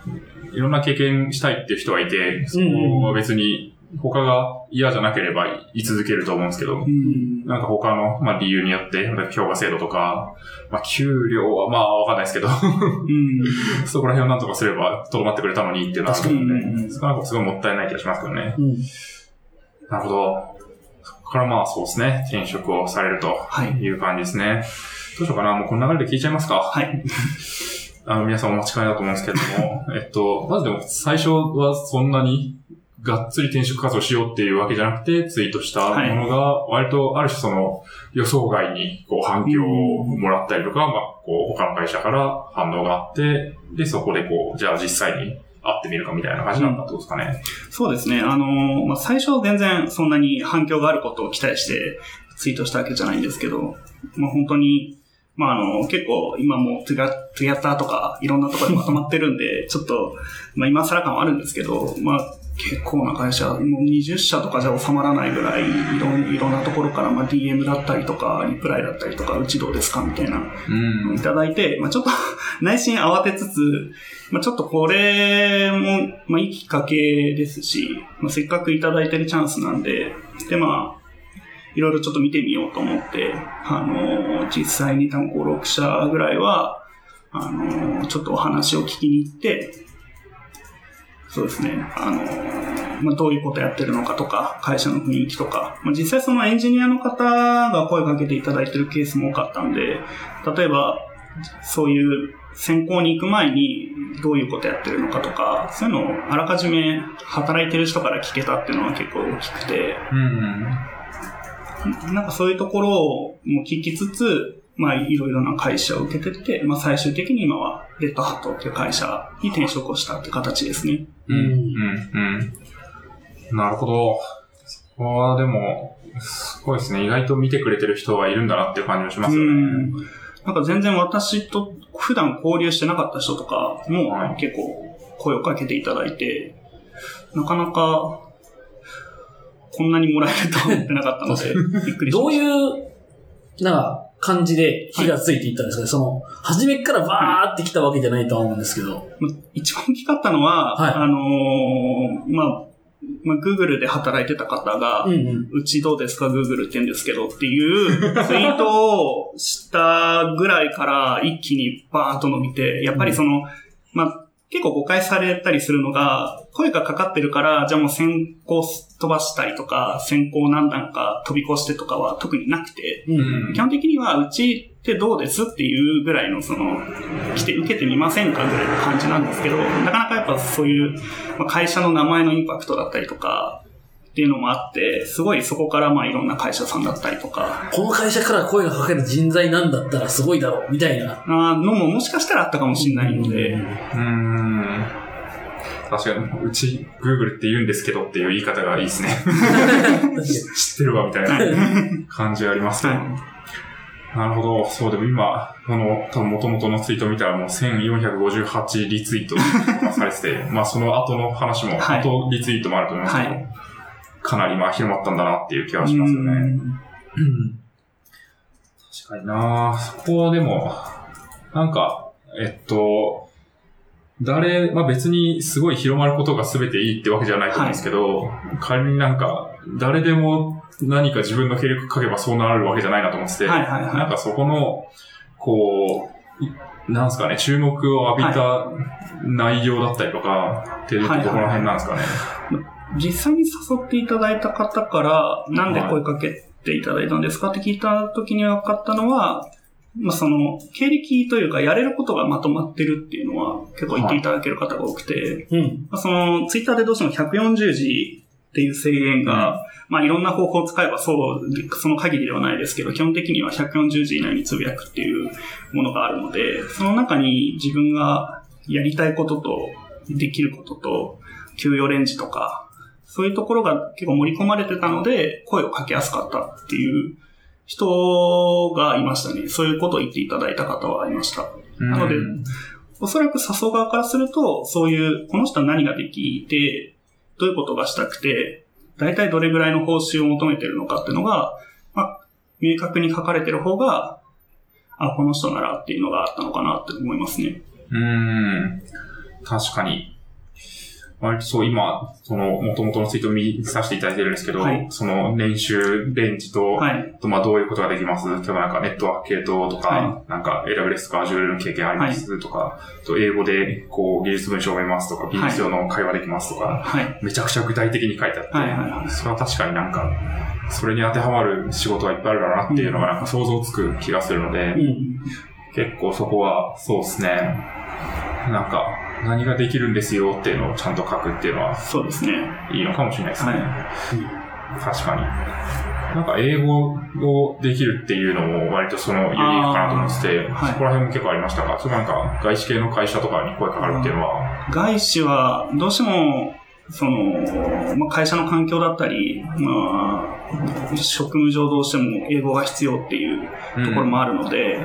いろんな経験したいっていう人はいて、そこは別に、他が嫌じゃなければ居続けると思うんですけど、うんなんか他の、まあ、理由によって、評価制度とか、まあ、給料はまあわかんないですけど、うんそこら辺をなんとかすれば、とどまってくれたのにっていうのはあるの確かにで、そなんかすごいもったいない気がしますけどね。うん。なるほど。そこからまあそうですね、転職をされるとはい。いう感じですね。どうしようかな、もうこの流れで聞いちゃいますか。はい。あの、皆さんお待ちかねだと思うんですけれども、えっと、まずでも最初はそんなにがっつり転職活動しようっていうわけじゃなくて、ツイートしたものが、割とある種その予想外にこう反響をもらったりとか、まあ、こう他の会社から反応があって、で、そこでこう、じゃあ実際に会ってみるかみたいな感じだったってことですかね。そうですね。あの、まあ、最初全然そんなに反響があることを期待してツイートしたわけじゃないんですけど、まあ、本当に、まあ、あの、結構今もトゥガトゥギャッターとかいろんなところでまとまってるんで、ちょっと、まあ、今更感はあるんですけど、まあ、結構な会社、もう20社とかじゃ収まらないぐらい、いろんいろんなところから、まあ、DM だったりとか、リプライだったりとか、うちどうですかみたいなうんい。ただいて、まあ、ちょっと 内心慌てつつ、まあ、ちょっとこれも、まあ、いいきっかけですし、まあ、せっかくいただいてるチャンスなんで、で、まあ、いろいろちょっと見てみようと思って、あの、実際に多分5、6社ぐらいは、あの、ちょっとお話を聞きに行って、そうですね、あの、まあ、どういうことやってるのかとか、会社の雰囲気とか、まあ、実際そのエンジニアの方が声かけていただいてるケースも多かったんで、例えば、そういう選考に行く前にどういうことやってるのかとか、そういうのをあらかじめ働いてる人から聞けたっていうのは結構大きくて、うん。なんかそういうところをも聞きつつ、まあいろいろな会社を受けてって、まあ最終的に今はレッドハットっていう会社に転職をしたって形ですね。うん。うん。うん。なるほど。そこはでも、すごいですね。意外と見てくれてる人はいるんだなっていう感じもしますよね。うんなんか全然私と普段交流してなかった人とかもはい結構声をかけていただいて、なかなかこんなにもらえるとは思ってなかったので、びっくりしどうました。いう、なんか、感じで火がついていったんですかね、その、初めっからバーって来たわけじゃないとは思うんですけど。ま一番大きかったのは、はいあのーまあ、まあ、Google で働いてた方が、うんうん。うちどうですか ?Google って言うんですけどっていうツイートをしたぐらいから一気にバーンと伸びて、やっぱりその、まあ、結構誤解されたりするのが、声がかかってるから、じゃあもう先行飛ばしたりとか、先行何段か飛び越してとかは特になくて、うん。うん基本的にはうちってどうですっていうぐらいのその、来て受けてみませんかぐらいの感じなんですけど、なかなかやっぱそういう、まあ会社の名前のインパクトだったりとか、っていうのもあって、すごいそこからまあいろんな会社さんだったりとか、この会社から声がかける人材なんだったらすごいだろう、みたいな。あーのももしかしたらあったかもしれないので、うーん。確かに、うち、Google って言うんですけどっていう言い方がいいですね。知ってるわ、みたいな感じがありますけど。はいなるほど。そう、でも今、この、多分元々のツイート見たらもう1458リツイートされてて、まあその後の話も、はい後リツイートもあると思いますけど、はいかなりまあ広まったんだなっていう気がしますよね。うん。確かにな。そこはでも、なんか、えっと、誰、まあ別にすごい広まることが全ていいってわけじゃないと思うんですけど、仮になんか、誰でも何か自分の経歴書けばそうなるわけじゃないなと思ってて、はいはいはい。なんかそこの、こう、いなんですかね、注目を浴びた内容だったりとか、っていうところら辺なんですかね。実際に誘っていただいた方から、なんで声かけていただいたんですかって聞いた時に分かったのは、まあ、その、経歴というか、やれることがまとまってるっていうのは、結構言っていただける方が多くて、うん。まあ、その、ツイッターでどうしても140字っていう制限が、まあ、いろんな方法を使えばそう、その限りではないですけど、基本的には140字以内につぶやくっていうものがあるので、その中に自分がやりたいことと、できることと、給与レンジとか、そういうところが結構盛り込まれてたので、声をかけやすかったっていう人がいましたね。そういうことを言っていただいた方はいました。なのでうんおそらく誘う側からすると、そういう、この人は何ができて、どういうことがしたくて、大体どれぐらいの報酬を求めてるのかっていうのが、まあ、明確に書かれてる方が、あ、この人ならっていうのがあったのかなって思いますね。うーん。確かに。割とそう、今、その、元々のツイートを見させていただいてるんですけど、はいその、年収レンジと、はい。とまあ、どういうことができます？例えばなんか、ネットワーク系統とか、はなんか、AWS とか Azure の経験あります？とか、と英語で、こう、技術文章を読めます？とか、技術上の会話できます？とか、はい。めちゃくちゃ具体的に書いてあって、はいはいはいそれは確かになんか、それに当てはまる仕事がいっぱいあるだろうなっていうのがなんか想像つく気がするので、うん。結構そこは、そうですね。なんか、何ができるんですよっていうのをちゃんと書くっていうのはそうですね。いいのかもしれないですね。は確かに。なんか英語をできるっていうのも割とそのユニークかなと思ってて、そこら辺も結構ありましたが、それなんか外資系の会社とかに声かかるっていうのは、外資は、どうしても、その、まあ、会社の環境だったり、まあ、職務上どうしても英語が必要っていうところもあるので、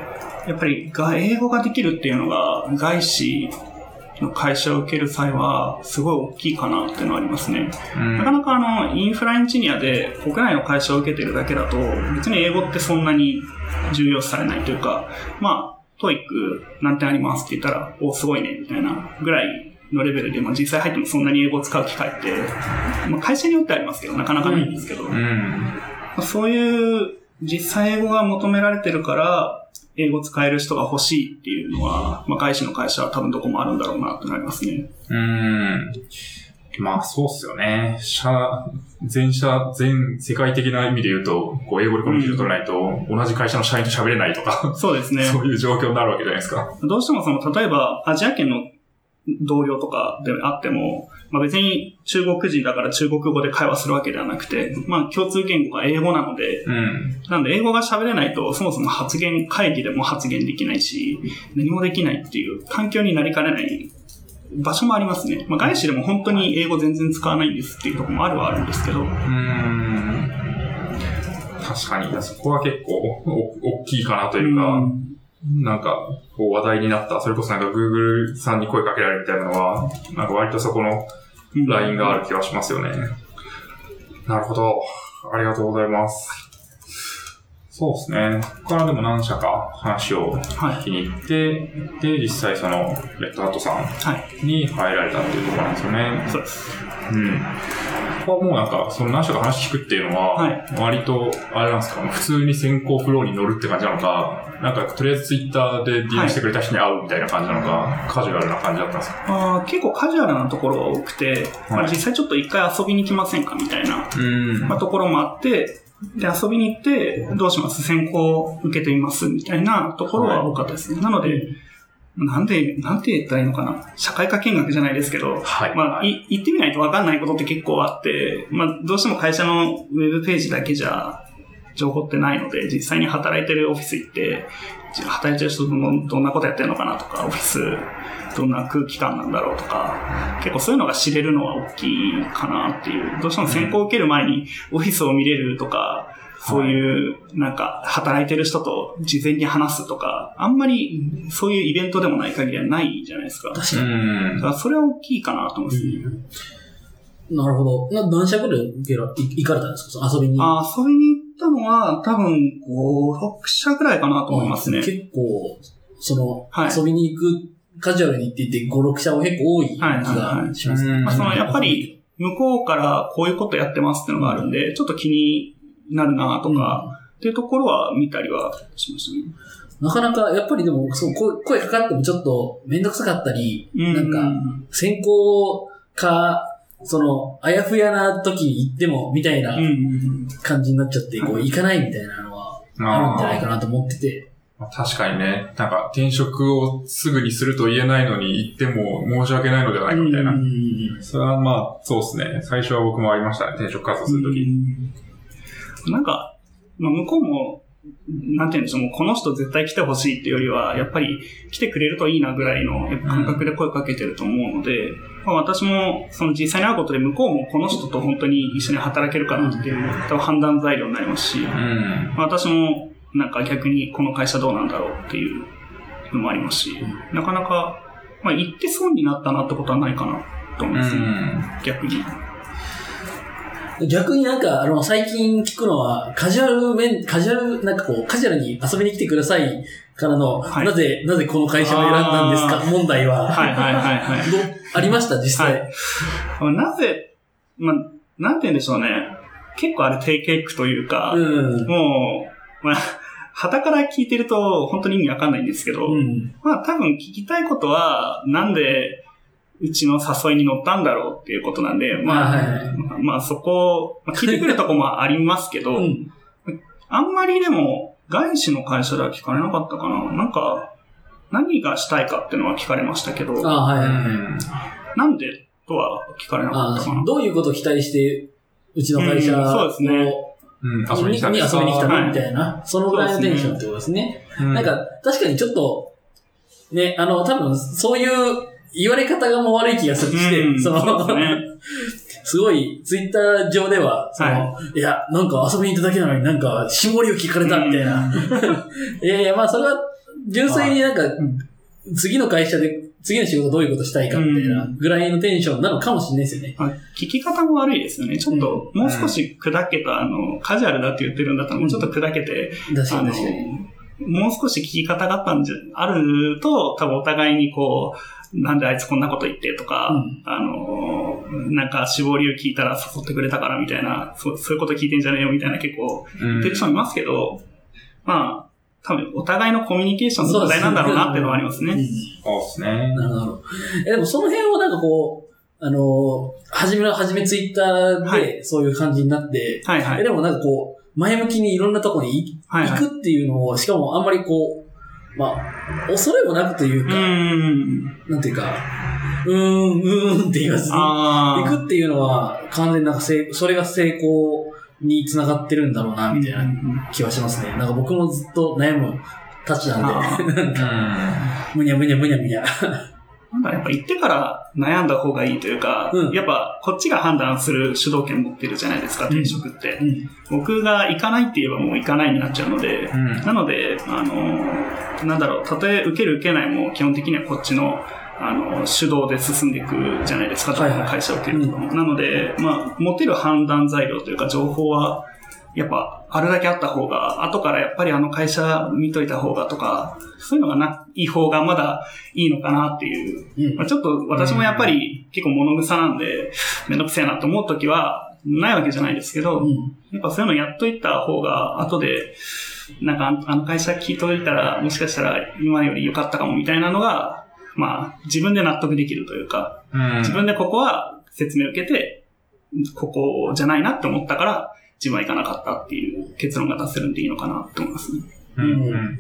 やっぱりが英語ができるっていうのが、外資の会社を受ける際は、すごい大きいかなっていうのはありますね。うんなかなかあの、インフラエンジニアで国内の会社を受けてるだけだと、別に英語ってそんなに重要視されないというか、まあ、 TOEIC 何点ありますって言ったら、お、すごいね、みたいなぐらいのレベルで、まあ実際入ってもそんなに英語を使う機会って、まあ会社によってはありますけど、なかなかないんですけど、うまん。あそういう実際英語が求められてるから、英語使える人が欲しいっていうのは、まあ外資の会社は多分どこもあるんだろうなってなりますね。うん。まあそうっすよね。社、全社、全世界的な意味で言うと、こう英語でコミュニケーション取れないと、同じ会社の社員と喋れないとか、そうですね。そういう状況になるわけじゃないですか。どうしてもその、例えば、アジア圏の同僚とかであっても、まあ別に中国人だから中国語で会話するわけではなくて、まあ共通言語が英語なので、うん。なんで英語が喋れないとそもそも発言、会議でも発言できないし、何もできないっていう環境になりかねない場所もありますね。まあ外資でも本当に英語全然使わないんですっていうところもあるはあるんですけど、うーん。確かに、そこは結構お大きいかなというか、うんなんか、こう話題になった、それこそなんか Google さんに声かけられるみたいなのは、なんか割とそこのラインがある気がしますよね。なるほど。ありがとうございます。そうですね。ここからでも何社か話をはい。聞きに行って、で、実際その、レッドハットさはい。んに入られたっていうところなんですよね。そうです。うん。ここはもうなんか、その何社か話聞くっていうのは、はい。割と、あれなんですか、普通に先行フローに乗るって感じなのか、なんか、とりあえずツイッターで DM してくれた人に会うみたいな感じなのか、カジュアルな感じだったんですか？あー結構カジュアルなところが多くて、まあはい実際ちょっと一回遊びに来ませんかみたいなうん。まあ、ところもあって、で、遊びに行って、どうします？先行受けてみます？みたいなところは多かったですね。なので、なんで、なんて言ったらいいのかな社会科見学じゃないですけど、はい。まあ、い行ってみないと分かんないことって結構あって、まあ、どうしても会社のウェブページだけじゃ情報ってないので、実際に働いてるオフィス行って、働いてる人どんどんなことやってるのかなとか、オフィスどんな空気感なんだろうとか、結構そういうのが知れるのは大きいかなっていう。どうしても先行受ける前にオフィスを見れるとか、そういう、なんか、働いてる人と事前に話すとか、あんまりそういうイベントでもない限りはないじゃないですか。だ確かうん。からそれは大きいかなと思いますね。に。なるほど。な何社ぐらい行かれたんですか？遊びに。あ遊びに行ったのは、多分、5、6社ぐらいかなと思いますね。結構、その、はい遊びに行く、カジュアルに行っていて、5、6社は結構多い気はいはいはいがします。うんまあ、その、やっぱり、向こうからこういうことやってますっていうのがあるんで、ちょっと気になるなとか、っていうところは見たりはしましたね。なかなか、やっぱりでも、そう、声声かかってもちょっとめんどくさかったり、うんなんか、先行か、その、あやふやな時に行っても、みたいな感じになっちゃって、こう、行かないみたいなのは、あるんじゃないかなと思ってて。まあ確かにね、なんか転職をすぐにすると言えないのに行っても申し訳ないのではないかみたいな。それはまあ、そうですね。最初は僕もありましたね。転職活動するとき。うんなんか、まあ、向こうも、なんて言うんでしょう、もうこの人絶対来てほしいっていうよりは、やっぱり来てくれるといいなぐらいの感覚で声かけてると思うので、まあ、私もその実際に会うことで向こうもこの人と本当に一緒に働けるかなっていう判断材料になりますし、うん。まあ私もなんか逆にこの会社どうなんだろうっていうのもありますし、なかなか、まあ行って損になったなってことはないかなと思ういますね、ん。逆に。逆になんか、あの、最近聞くのは、カジュアル面、カジュアル、なんかこう、カジュアルに遊びに来てくださいからの、はいなぜ、なぜこの会社を選んだんですか問題は、はいはいはいはい。どありました、実際？はいなぜ、まあ、なんて言うんでしょうね。結構あれ低ケークというか、うん。もう、まあ、旗から聞いてると本当に意味わかんないんですけど、うん。まあ多分聞きたいことは、なんでうちの誘いに乗ったんだろうっていうことなんで、まあ、はいはいはいまあまあそこ、まあ、聞いてくるとこもありますけど、うん。あんまりでも外資の会社では聞かれなかったかな。なんか、何がしたいかっていうのは聞かれましたけど、あはいはいはい。なんでとは聞かれなかあったかな。どういうことを期待して、うちの会社うんそうですねをうん。遊びに来たの？みたいな、そのぐらいのテンションってことですね。うんなんか、確かにちょっと、ね、あの、多分、そういう言われ方がもう悪い気がするして、うんその、そね。すごい、ツイッター上では、その、、はいや、なんか遊びに行っただけなのになんか、絞りを聞かれたみたいな。いやいや、まあそれは、純粋になんか、次の会社で、次の仕事どういうことしたいかみたいなぐらいのテンションなのかもしれないですよね。まあ聞き方も悪いですよね。ちょっと、もう少し砕けた、あの、カジュアルだって言ってるんだったら、もうちょっと砕けて、あの確かに確かに。、もう少し聞き方があったんじゃ、あると、多分お互いにこう、なんであいつこんなこと言ってとか、うんあの、なんか絞りを聞いたら誘ってくれたからみたいな、そうそういうこと聞いてんじゃねえよみたいな結構うん言ってる人もいますけど、まあ、多分お互いのコミュニケーションの問題なんだろうなっていうのはありますね。うんそうですね。なるほど。え、でもその辺をなんかこう、あの、初めの初めツイッターはでそういう感じになって、え、はいはい。でもなんかこう、前向きにいろんなとこに行はいはい行くっていうのを、しかもあんまりこう、まあ、恐れもなくというか、ん。なんていうか、うーん、うーんって言わずに、ああ。行くっていうのは、完全になんかせい、それが成功につながってるんだろうな、みたいな気はしますね。なんか僕もずっと悩むたちなんで、なんうか、ん。むにゃむにゃむにゃむにゃ。なんだ、やっぱ言ってから悩んだ方がいいというか、うんやっぱこっちが判断する主導権持ってるじゃないですか、転職って。うん。僕が行かないって言えばもう行かないになっちゃうので、うんなので、あの、なんだろう、たとえ受ける受けないも基本的にはこっちの、あの、主導で進んでいくじゃないですか、はいはいどこの会社を受けるとかも。なので、まあ、持てる判断材料というか情報は、やっぱ、あるだけあった方が、後からやっぱりあの会社見といた方がとか、そういうのがない方がまだいいのかなっていううんまあ、ちょっと私もやっぱり結構物臭なんで、めんどくせえなと思うときはないわけじゃないですけど、うん。やっぱそういうのやっといた方が、後で、なんかああの会社聞いといたら、もしかしたら今より良かったかもみたいなのが、まあ自分で納得できるというか、うん。自分でここは説明を受けて、ここじゃないなって思ったから、自分は行かなかったっていう結論が出せるんでいいのかなと思いますね。うんうん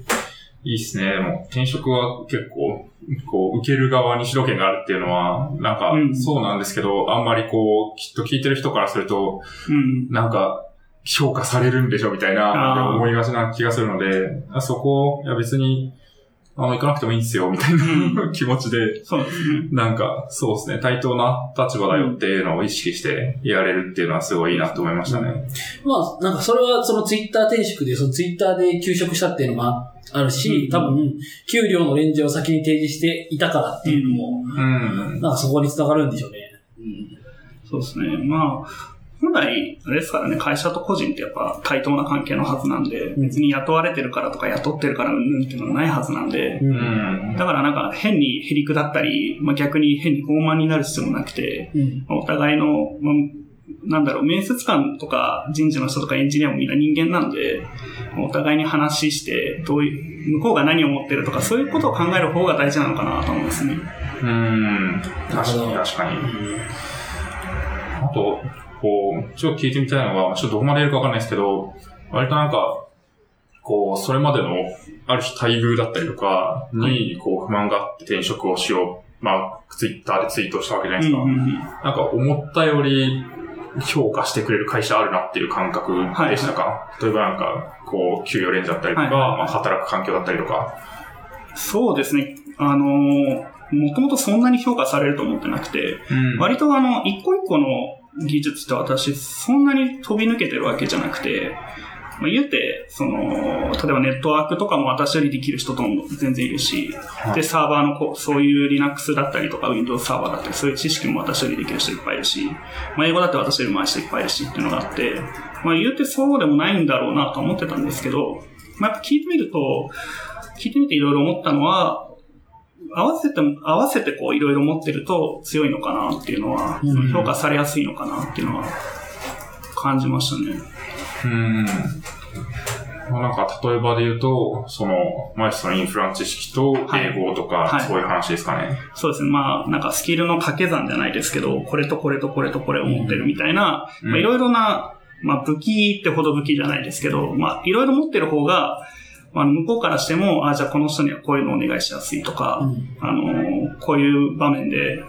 いいっすね。でも、転職は結構、こう、受ける側に主導権があるっていうのは、なんかう、んそうなんですけど、あんまりこう、きっと聞いてる人からすると、うん。なんか、評価されるんでしょみたいな、思いがちな気がするので、あそこ、いや別に、あの、行かなくてもいいんですよ、みたいな気持ちで、そうですね。なんか、そうですね、対等な立場だよっていうのを意識してやれるっていうのはすごいいいなと思いましたね。まあ、なんかそれはそのツイッター転職で、そのツイッターで休職したっていうのもああるし、多分、給料のレンジを先に提示していたからっていうのも、うん。なんかそこに繋がるんでしょうね。そうですね。まあ、本来、あれですからね、会社と個人ってやっぱ対等な関係のはずなんで、うん別に雇われてるからとか雇ってるからうんぬんっていうのはないはずなんで、う。うんん。だからなんか変にへりくだったり、まあ、逆に変に傲慢になる必要もなくて、うん。まあお互いの、まあなんだろう、面接官とか人事の人とかエンジニアもみんな人間なんで、お互いに話して、どういう、向こうが何を思ってるとか、そういうことを考える方が大事なのかなと思いますね。うん。確かに確かに。あと、こう、ちょっと聞いてみたいのが、ちょっとどこまでやるかわかんないですけど、割となんか、こう、それまでの、ある種待遇だったりとか、に、こう、不満があって転職をしよう。まあ、ツイッターでツイートしたわけじゃないですか。うんうんうんなんか、思ったより、評価してくれる会社あるなっていう感覚でしたか、例えばなんか、こう、給与レンジだったりとか、はいはいはいまあ、働く環境だったりとか。そうですね。あのーもともとそんなに評価されると思ってなくて、うん割とあの、一個一個の技術って私、そんなに飛び抜けてるわけじゃなくて、まあ、言うて、その、例えばネットワークとかも私よりできる人とも全然いるし、で、サーバーのこう、そういう Linux だったりとか Windows サーバーだったり、そういう知識も私よりできる人いっぱいいるし、まあ、英語だって私よりも人いっぱいいるしっていうのがあって、まあ、言うてそうでもないんだろうなと思ってたんですけど、まあ、やっぱ聞いてみると、聞いてみていろいろ思ったのは、合わせて、合わせてこういろいろ持ってると強いのかなっていうのは、評価されやすいのかなっていうのは感じましたね。うん。まあ、なんか、例えばで言うと、その、マイスのインフラの知識とはい英語とか、はいそういう話ですかね。そうですね。まあ、なんかスキルの掛け算じゃないですけど、これとこれとこれとこれを持ってるみたいな、うんまあいろいろな、まあ武器ってほど武器じゃないですけど、まあいろいろ持ってる方が、まあ向こうからしても、あ、じゃあこの人にはこういうのお願いしやすいとか、うん。あの、こういう場面で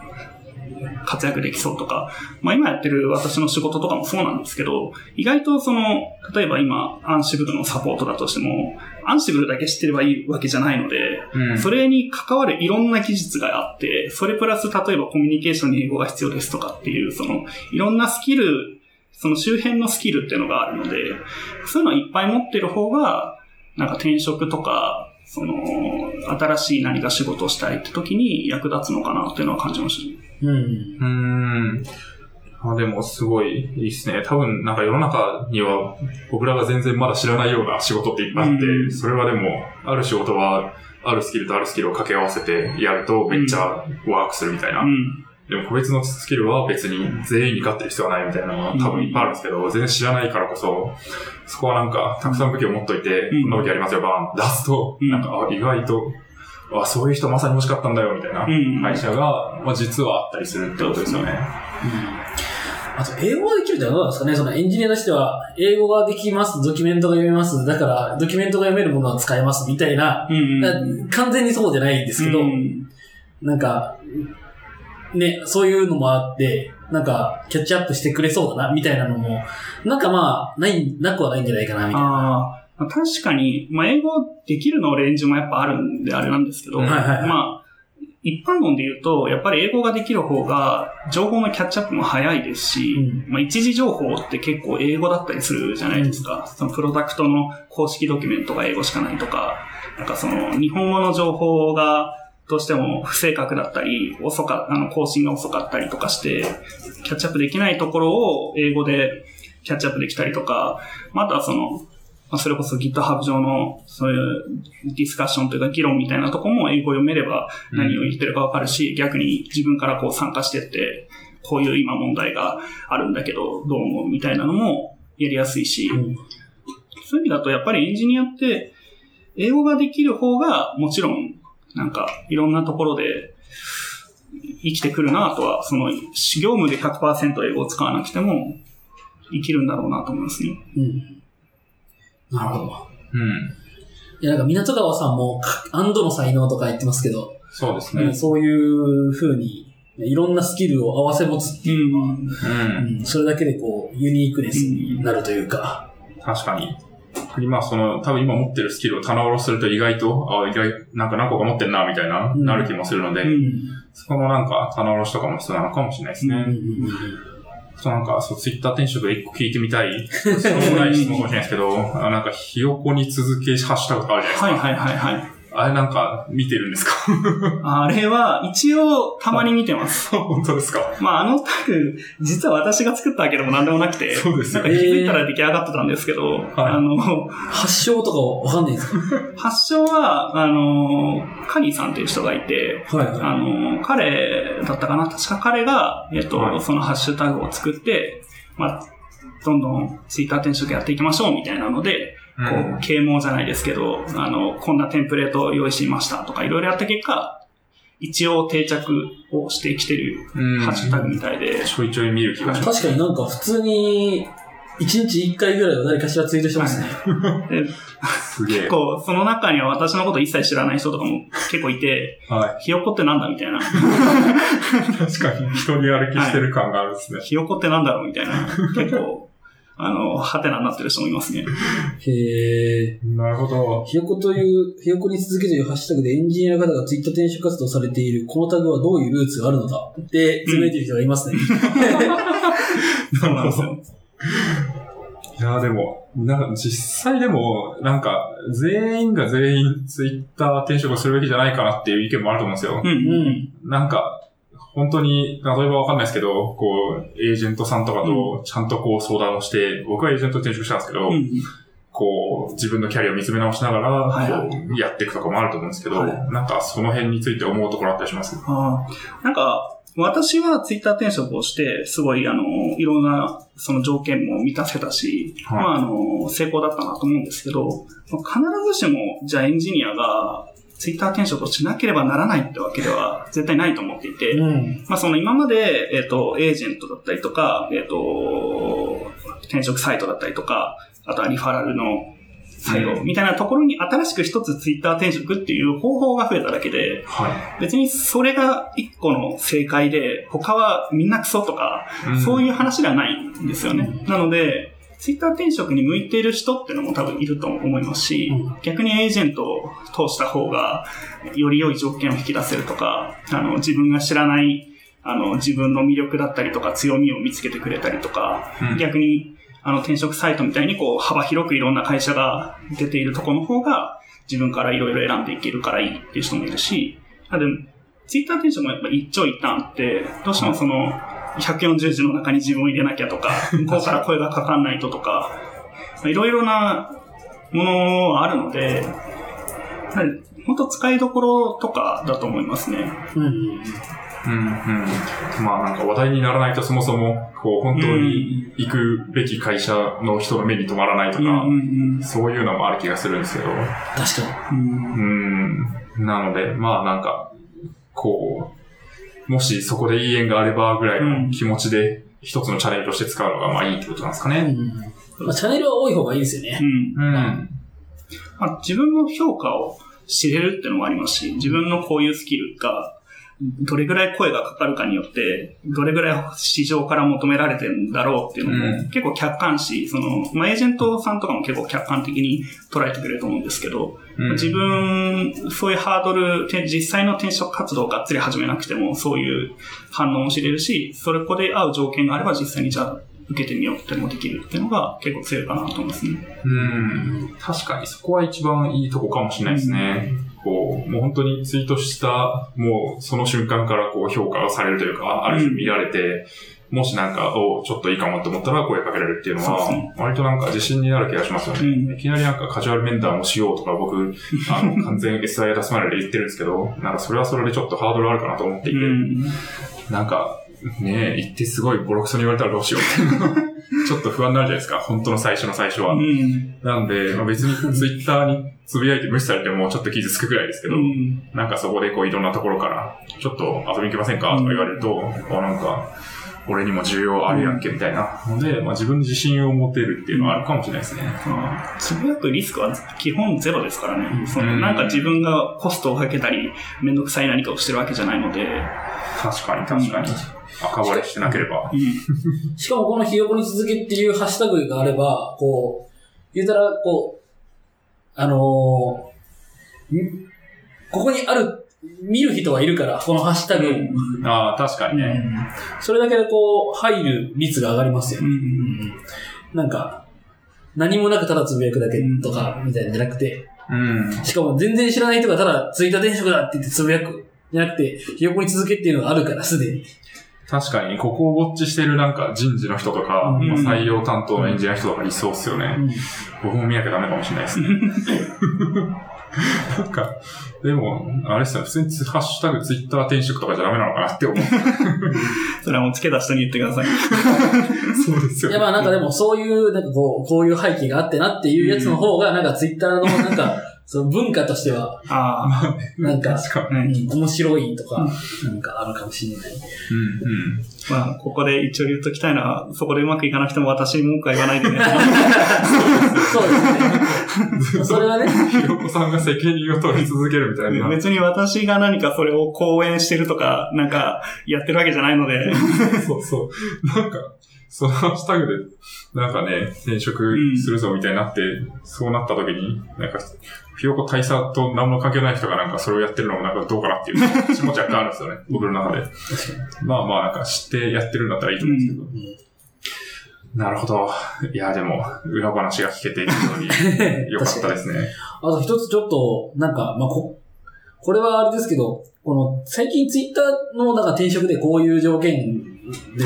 活躍できそうとか、まあ今やってる私の仕事とかもそうなんですけど、意外とその、例えば今、アンシブルのサポートだとしても、アンシブルだけ知ってればいいわけじゃないので、うん。それに関わるいろんな技術があって、それプラス例えばコミュニケーションに英語が必要ですとかっていう、その、いろんなスキル、その周辺のスキルっていうのがあるので、そういうのをいっぱい持ってる方が、なんか転職とか、その、新しい何か仕事をしたいって時に役立つのかなっていうのは感じましたね。うん。うーん。あでも、すごいいいですね。多分、なんか世の中には、僕らが全然まだ知らないような仕事っていっぱいあって、うんそれはでも、ある仕事は、あるスキルとあるスキルを掛け合わせてやると、めっちゃワークするみたいな。うん。でも、個別のスキルは別に全員に勝ってる必要はないみたいなのは多分いっぱいあるんですけど、全然知らないからこそ、そこはなんか、たくさん武器を持っといて、うん。こんな武器ありますよ、バーン出すと、うん。なんか、あ意外と、あ、そういう人まさに欲しかったんだよ、みたいなうん。会社が、まあ実はあったりするってことですよね。あと、英語ができるってどうなんですかね？そのエンジニアとしては、英語ができます、ドキュメントが読めます、だから、ドキュメントが読めるものは使えます、みたいな、うん。だ完全にそうじゃないんですけど、うん。なんか、ね、そういうのもあって、なんか、キャッチアップしてくれそうだな、みたいなのも、なんかまあ、ない、なくはないんじゃないかな、みたいな。確かに、まあ、英語できるのレンジもやっぱあるんであれなんですけど、はいはいはいまあ、一般論で言うと、やっぱり英語ができる方が、情報のキャッチアップも早いですし、うんまあ、一時情報って結構英語だったりするじゃないですか。そのプロダクトの公式ドキュメントが英語しかないとか、なんかその、日本語の情報が、どうしても不正確だったり、遅か、あの、更新が遅かったりとかして、キャッチアップできないところを英語でキャッチアップできたりとか、まああとはその、まあ、それこそ GitHub 上のそういうディスカッションというか議論みたいなとこも英語を読めれば何を言ってるかわかるし、逆に自分からこう参加してって、こういう今問題があるんだけど、どう思うみたいなのもやりやすいし、うん。そういう意味だとやっぱりエンジニアって、英語ができる方がもちろん、なんかいろんなところで生きてくるなとは、その業務で100%英語を使わなくても生きるんだろうなと思いますね。うん。なるほど。うん。いや、なんか、港川さんも、アンドの才能とか言ってますけど、そうですね。そういう風に、いろんなスキルを合わせ持つっていう、うん。うん。うんそれだけでこう、ユニークネスになるというか、確かに。今、その、多分今持ってるスキルを棚卸しすると意外と、あ、意外、なんか何個か持ってんな、みたいな、うんなる気もするので、うん。そこのなんか棚卸しとかも必要なのかもしれないですね。うんうんあとなんか、そう、ツイッター転職で一個聞いてみたい、質問もない質問かもしれないですけど、あなんか、ひよこに続けハッシュタグとかあるじゃないですか。はいはいはいはい。あれなんか、見てるんですか？あれは、一応、たまに見てます。本当ですか？まあ、あのタグ、実は私が作ったわけでも何でもなくて、そうですよなんか気づいたら出来上がってたんですけど、あの、発祥とかわかんないですか？発祥は、あの、カニさんという人がいて、はい。あの、彼だったかな？確か彼が、えっと、はい。そのハッシュタグを作って、まあ、どんどんツイッター転職やっていきましょうみたいなので、こう啓蒙じゃないですけど、あの、こんなテンプレートを用意しましたとか、いろいろやった結果、一応定着をしてきてるうんハッシュタグみたいで、ちょいちょい見る気がします。確かになんか普通に、1日1回ぐらいは誰かしらツイートしてますね。すげえ結。構その中には私のこと一切知らない人とかも結構いて、はい。ひよこってなんだみたいな。確かに、人に歩きしてる感があるんですね。ひよこってなんだろうみたいな。結構、あの、ハテナになってる人もいますね。へえ。なるほど。ひよこという、ひよこに続けというハッシュタグでエンジニアの方がツイッター転職活動されている、このタグはどういうルーツがあるのだって、つぶやいてる人がいますね。そうなんですよ。いや、でも、な、実際でも、なんか、全員が全員ツイッター転職をするべきじゃないかなっていう意見もあると思うんですよ。うん。ううん。ん。なんか、本当に、例えばわかんないですけど、こう、エージェントさんとかとちゃんとこう相談をして、僕はエージェント転職したんですけど、うん。こう、自分のキャリアを見つめ直しながら、こう、やっていくとかもあると思うんですけど、はなんかその辺について思うところあったりします。なんか、私はツイッター転職をして、すごい、あの、いろんな、その条件も満たせたし、はい。まあ、あの、成功だったなと思うんですけど、必ずしも、じゃあエンジニアが、ツイッター転職をしなければならないってわけでは絶対ないと思っていて、うん。まあ、その今まで、えっ、と、エージェントだったりとか、えっ、と、転職サイトだったりとか、あとはリファラルの採用みたいなところに新しく一つツイッター転職っていう方法が増えただけで、は別にそれが一個の正解で、他はみんなクソとか、い。そうういう話ではないんですよね。なので、ツイッター転職に向いている人っていうのも多分いると思いますし、うん。逆にエージェントを通した方が、より良い条件を引き出せるとか、あの、自分が知らない、あの、自分の魅力だったりとか強みを見つけてくれたりとか、うん。逆に、あの、転職サイトみたいにこう、幅広くいろんな会社が出ているところの方が、自分からいろいろ選んでいけるからいいっていう人もいるし、あでも、ツイッター転職もやっぱ一長一短あって、どうしてもその、140字の中に自分を入れなきゃとか、向こうから声がかかんないととか、いろいろなものはあるので、本当使いどころとかだと思いますね。うん。うん、うん。まあなんか話題にならないとそもそも、こう本当に行くべき会社の人の目に留まらないとか、うんそういうのもある気がするんですけど、確かに。うんうん。なので、まあなんか、こう、もしそこでいい縁があればぐらいの気持ちで、一つのチャレンジとして使うのがまあいいってことなんですかね。うん。まあ、チャンネルは多い方がいいですよね。うんうん。まあ、自分の評価を知れるっていうのもありますし、自分のこういうスキルが、どれぐらい声がかかるかによって、どれぐらい市場から求められてるんだろうっていうのも、うん結構客観視、その、まあ、エージェントさんとかも結構客観的に捉えてくれると思うんですけど、うん自分、そういうハードル、て実際の転職活動をがっつり始めなくても、そういう反応も知れるし、それこで合う条件があれば実際にじゃあ受けてみようってもできるっていうのが結構強いかなと思いますね。うん。確かにそこは一番いいとこかもしれないですね。こう、もう本当にツイートした、もうその瞬間からこう評価がされるというか、ある種見られて、もしなんか、おちょっといいかもって思ったら声かけられるっていうのは、割となんか自信になる気がしますよね。うん。いきなりなんかカジュアル面談をしようとか僕、あの、完全 SI 出すまでで言ってるんですけど、なんかそれはそれでちょっとハードルあるかなと思っていて、うん。なんか、ねえ、言ってすごいボロクソに言われたらどうしよう。っていうのちょっと不安になるじゃないですか、本当の最初の最初は。うん。なんで、まあ、別にツイッターにつぶやいて無視されてもちょっと傷つくぐらいですけど、うん。なんかそこでこういろんなところから、ちょっと遊びに行きませんかとか言われると、あ、なんか、俺にも需要あるやんけみたいなので、まあ、自分に自信を持てるっていうのはあるかもしれないですね。まあつぶやくリスクは基本ゼロですからね。そのうんなんか自分がコストをかけたり、めんどくさい何かをしてるわけじゃないので。確かに確かに。赤割れしてなければ。うんしかもこのひよこに続けっていうハッシュタグがあれば、こう、言うたら、こう、あのーんここにある、見る人はいるから、このハッシュタグ。ああ、確かにね。それだけでこう、入る率が上がりますよなんか、何もなくただつぶやくだけとか、みたいなんじゃなくて、うん。しかも全然知らない人がただツイッター転職だって言ってつぶやく。じゃなくて、ひよこに続けっていうのがあるから、すでに。確かに、ここをウォッチしてるなんか人事の人とか、うんまあ採用担当のエンジニアの人とかいそうっすよね。僕も見なきゃダメかもしれないですね。なんか、でも、あれですよね、普通にツハッシュタグツイッター転職とかじゃダメなのかなって思う。それはもうつけた人に言ってください。そうですいや、まあなんかでもそういう、なんかこう、こういう背景があってなっていうやつの方が、なんかツイッターのなんか、その文化としては、ああ、なんか、うん面白いとか、なんかあるかもしれない。に。うんまあ、ここで一応言っときたいのは、そこでうまくいかなくても私に文句は言わないでね。そうですね。それはね、うん。ひろこさんが責任を取り続けるみたいな。別に私が何かそれを講演してるとか、なんか、やってるわけじゃないので、そうそう。なんか、そのハッシュタグで、なんかね、転職するぞみたいになって、そうなった時に、なんか、ひよこ大佐と何も関係ない人がなんかそれをやってるのもなんかどうかなっていう 気持ち若干あるんですよね。僕の中で。まあまあなんか知ってやってるんだったらいいと思うんですけど。なるほど。いや、でも、裏話が聞けて非常に 良かったですね。あと一つちょっと、なんか、まあ、こ、これはあれですけど、この、最近ツイッターの、なんか転職でこういう条件で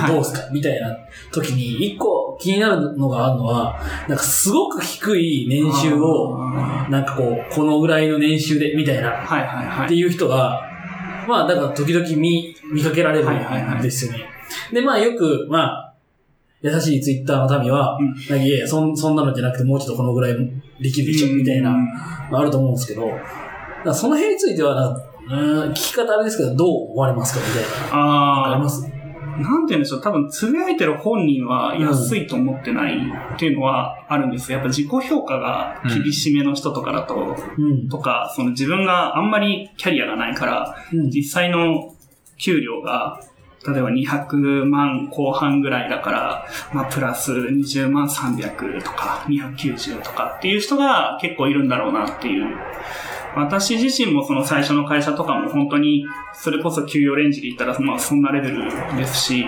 どうすか、みたいな時に、一個気になるのがあるのは、なんかすごく低い年収を、はなんかこう、このぐらいの年収で、みたいな、いはいはい。っていう人が、まあ、だから時々見、見かけられるんですよね。で、まあよく、まあ、優しいツイッターの民は、うん。なんかいやいやそん、そんなのじゃなくてもうちょっとこのぐらいできるでしょ、みたいな、まああると思うんですけど、その辺についてはなんか、うーん聞き方あれですけど、どう思われますか？みたいな。ありあます？あ、なんて言うんでしょう。多分、つぶやいてる本人は安いと思ってないっていうのはあるんですよ。やっぱ自己評価が厳しめの人とかだと、うん。とか、その自分があんまりキャリアがないから、うん。実際の給料が、例えば200万後半ぐらいだから、まあ、プラス20万300とか、290とかっていう人が結構いるんだろうなっていう。私自身もその最初の会社とかも本当に、それこそ給与レンジで言ったら、まあそんなレベルですし、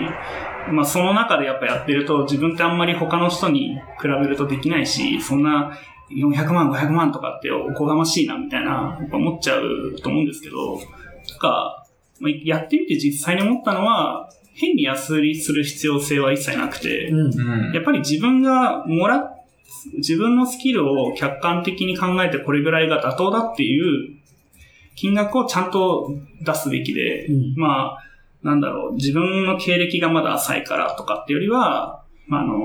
まあその中でやっぱやってると自分ってあんまり他の人に比べるとできないし、そんな400万、500万とかっておこがましいなみたいな、思っちゃうと思うんですけど、なんか、まあやってみて実際に思ったのは、変に安売りする必要性は一切なくて、うん。うんやっぱり自分がもらっ、自分のスキルを客観的に考えてこれぐらいが妥当だっていう金額をちゃんと出すべきで、うん。まあ、なんだろう、自分の経歴がまだ浅いからとかっていうよりは、まあ、あの、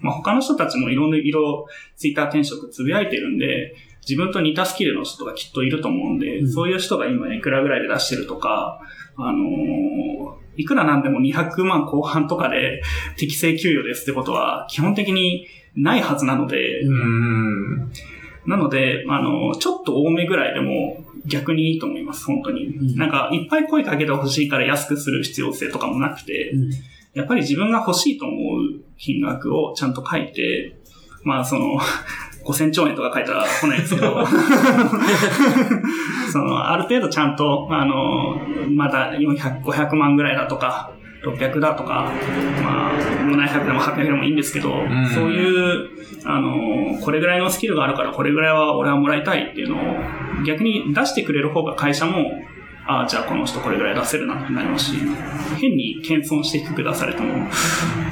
まあ、他の人たちもいろんな色、ツイッター転職つぶやいてるんで、自分と似たスキルの人がきっといると思うんで、うん。そういう人が今いくらぐらいで出してるとか、あのいくらなんでも200万後半とかで適正給与ですってことは基本的にないはずなので、ううん。なので、あの、ちょっと多めぐらいでも逆にいいと思います、本当に。うんなんか、いっぱい声かけてほしいから安くする必要性とかもなくて、うん。やっぱり自分が欲しいと思う金額をちゃんと書いて、まあ、その、5000兆円とか書いたら来ないですけど、その、ある程度ちゃんと、あの、まだ400、500万ぐらいだとか、600だとか、まあ、700でも800でもいいんですけど、んそういう、あの、これぐらいのスキルがあるから、これぐらいは俺はもらいたいっていうのを、逆に出してくれる方が会社も、ああ、じゃあこの人これぐらい出せるなってなりますし、変に謙遜して低く出されても、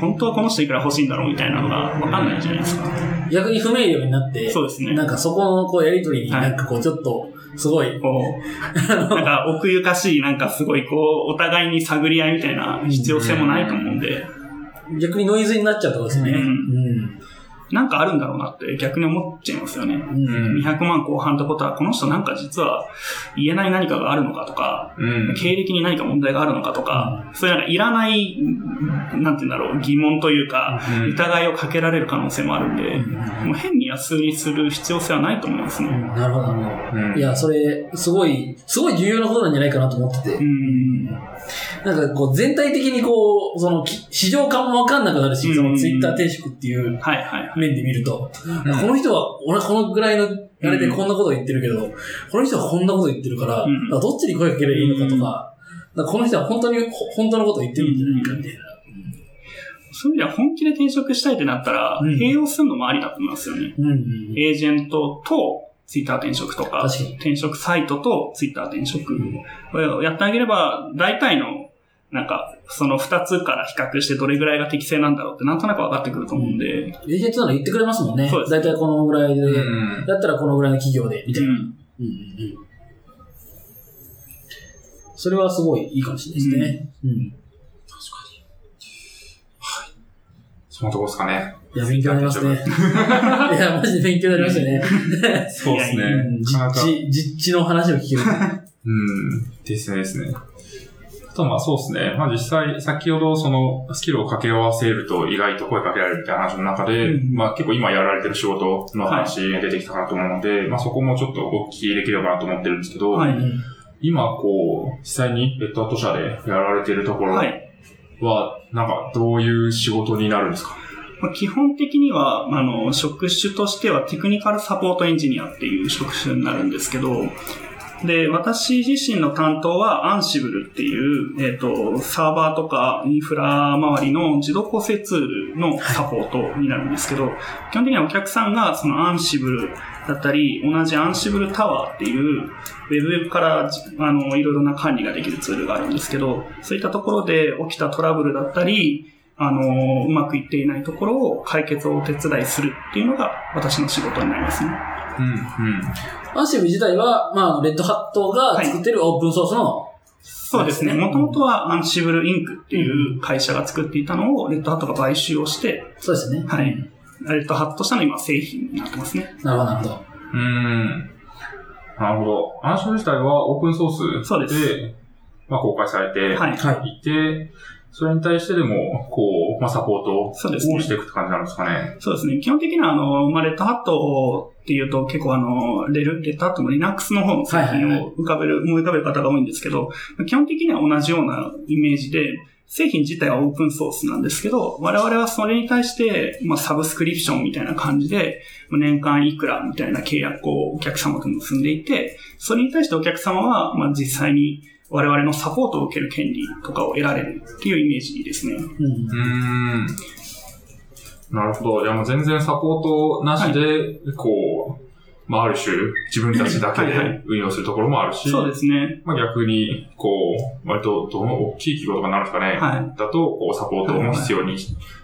本当はこの人いくら欲しいんだろうみたいなのがわかんないじゃないですか。逆に不明瞭になって、そうですね。なんかそこのこうやりとりにはいなんかこうちょっと、すごい、こう、なんか奥ゆかしい、なんかすごいこう、お互いに探り合いみたいな必要性もないと思うんで、逆にノイズになっちゃうってことですね。うんうん。なんかあるんだろうなって逆に思っちゃいますよね。うん。200万後半ってことは、この人なんか実は言えない何かがあるのかとか、うん。経歴に何か問題があるのかとか、そういうなんかいらない、なんて言うんだろう、疑問というか、うん疑いをかけられる可能性もあるんで、もう変に安売りする必要性はないと思いますね。なるほど、なるほど。うんいや、それ、すごい、すごい重要なことなんじゃないかなと思っててう。ん。なんかこう、全体的にこう、その、き市場感もわかんなくなるし、そのツイッター転職っていうはいはい。面で見ると、この人は、俺はこのぐらいの、あれでこんなこと言ってるけど、この人はこんなこと言ってるから、からどっちに声かければいいのかとか、だからこの人は本当に、ほ本当のこと言ってるんじゃないかみたいな。そういう意味では本気で転職したいってなったら、うん。併用するのもありだと思いますよね。うんうん。エージェントとツイッター転職とか、確かに。転職サイトとツイッター転職をやってあげれば、大体の、なんか、その二つから比較してどれぐらいが適正なんだろうってなんとなく分かってくると思うんで、エージェントなら言ってくれますもんね。そうです大体このぐらいで、うんだったらこのぐらいの企業で、みたいな。うんうんうんうんそれはすごいいいかもしれないですね。うん。そのとこですかね。いや、勉強になりますね。いや、マジで勉強になりましたね。そうですね。実地、実地の話を聞ける。うん。ですね、ですね。あと、まあそうですね。まあ実際、先ほどそのスキルを掛け合わせると意外と声かけられるみたいな話の中で、うんまあ結構今やられてる仕事の話が出てきたかなと思うので、まあそこもちょっとお聞きできればなと思ってるんですけど、はいうん今こう、実際にレッドアット社でやられてるところは、はい。なんかどういう仕事になるんですか？まあ基本的には、あの、職種としてはテクニカルサポートエンジニアっていう職種になるんですけど、で、私自身の担当はアンシブルっていう、えっ、と、サーバーとかインフラ周りの自動構成ツールのサポートになるんですけど、基本的にはお客さんがそのアンシブルだったり、同じアンシブルタワーっていう、ウェブからあのいろいろな管理ができるツールがあるんですけど、そういったところで起きたトラブルだったり、あの、うまくいっていないところを解決をお手伝いするっていうのが私の仕事になりますね。うん、うん。アンシブ自体は、まあ、レッドハットが作ってるオープンソースの、そうですね。そうですねもともとはアンシブルインクっていう会社が作っていたのをレッドハットが買収をして、そうですね。はい。レッドハット社の今製品になってますね。なるほど、なるほど。うーん。なるほど。アンシブル自体はオープンソースそうですで、まあ公開されてはい。はい。それに対してでも、こう、まあサポートをしていくって感じなんですかね。そうですね。基本的には、あの、まあ、レッドハットっていうと結構あの、レル、レッドハットの Linux の方の製品を浮かべる、思い浮かべる方が多いんですけど、基本的には同じようなイメージで、製品自体はオープンソースなんですけど、我々はそれに対して、まあ、サブスクリプションみたいな感じで、年間いくらみたいな契約をお客様と結んでいて、それに対してお客様は、まあ、実際に我々のサポートを受ける権利とかを得られるっていうイメージですね。うん。うーん。なるほど。いやもう全然サポートなしで、こう、まあある種、自分たちだけ はいはで運用するところもあるし、そうですね。まあ逆に、こう、割とどの大きい企業とかになるんですかね。はい。だと、こう、サポートも必要に、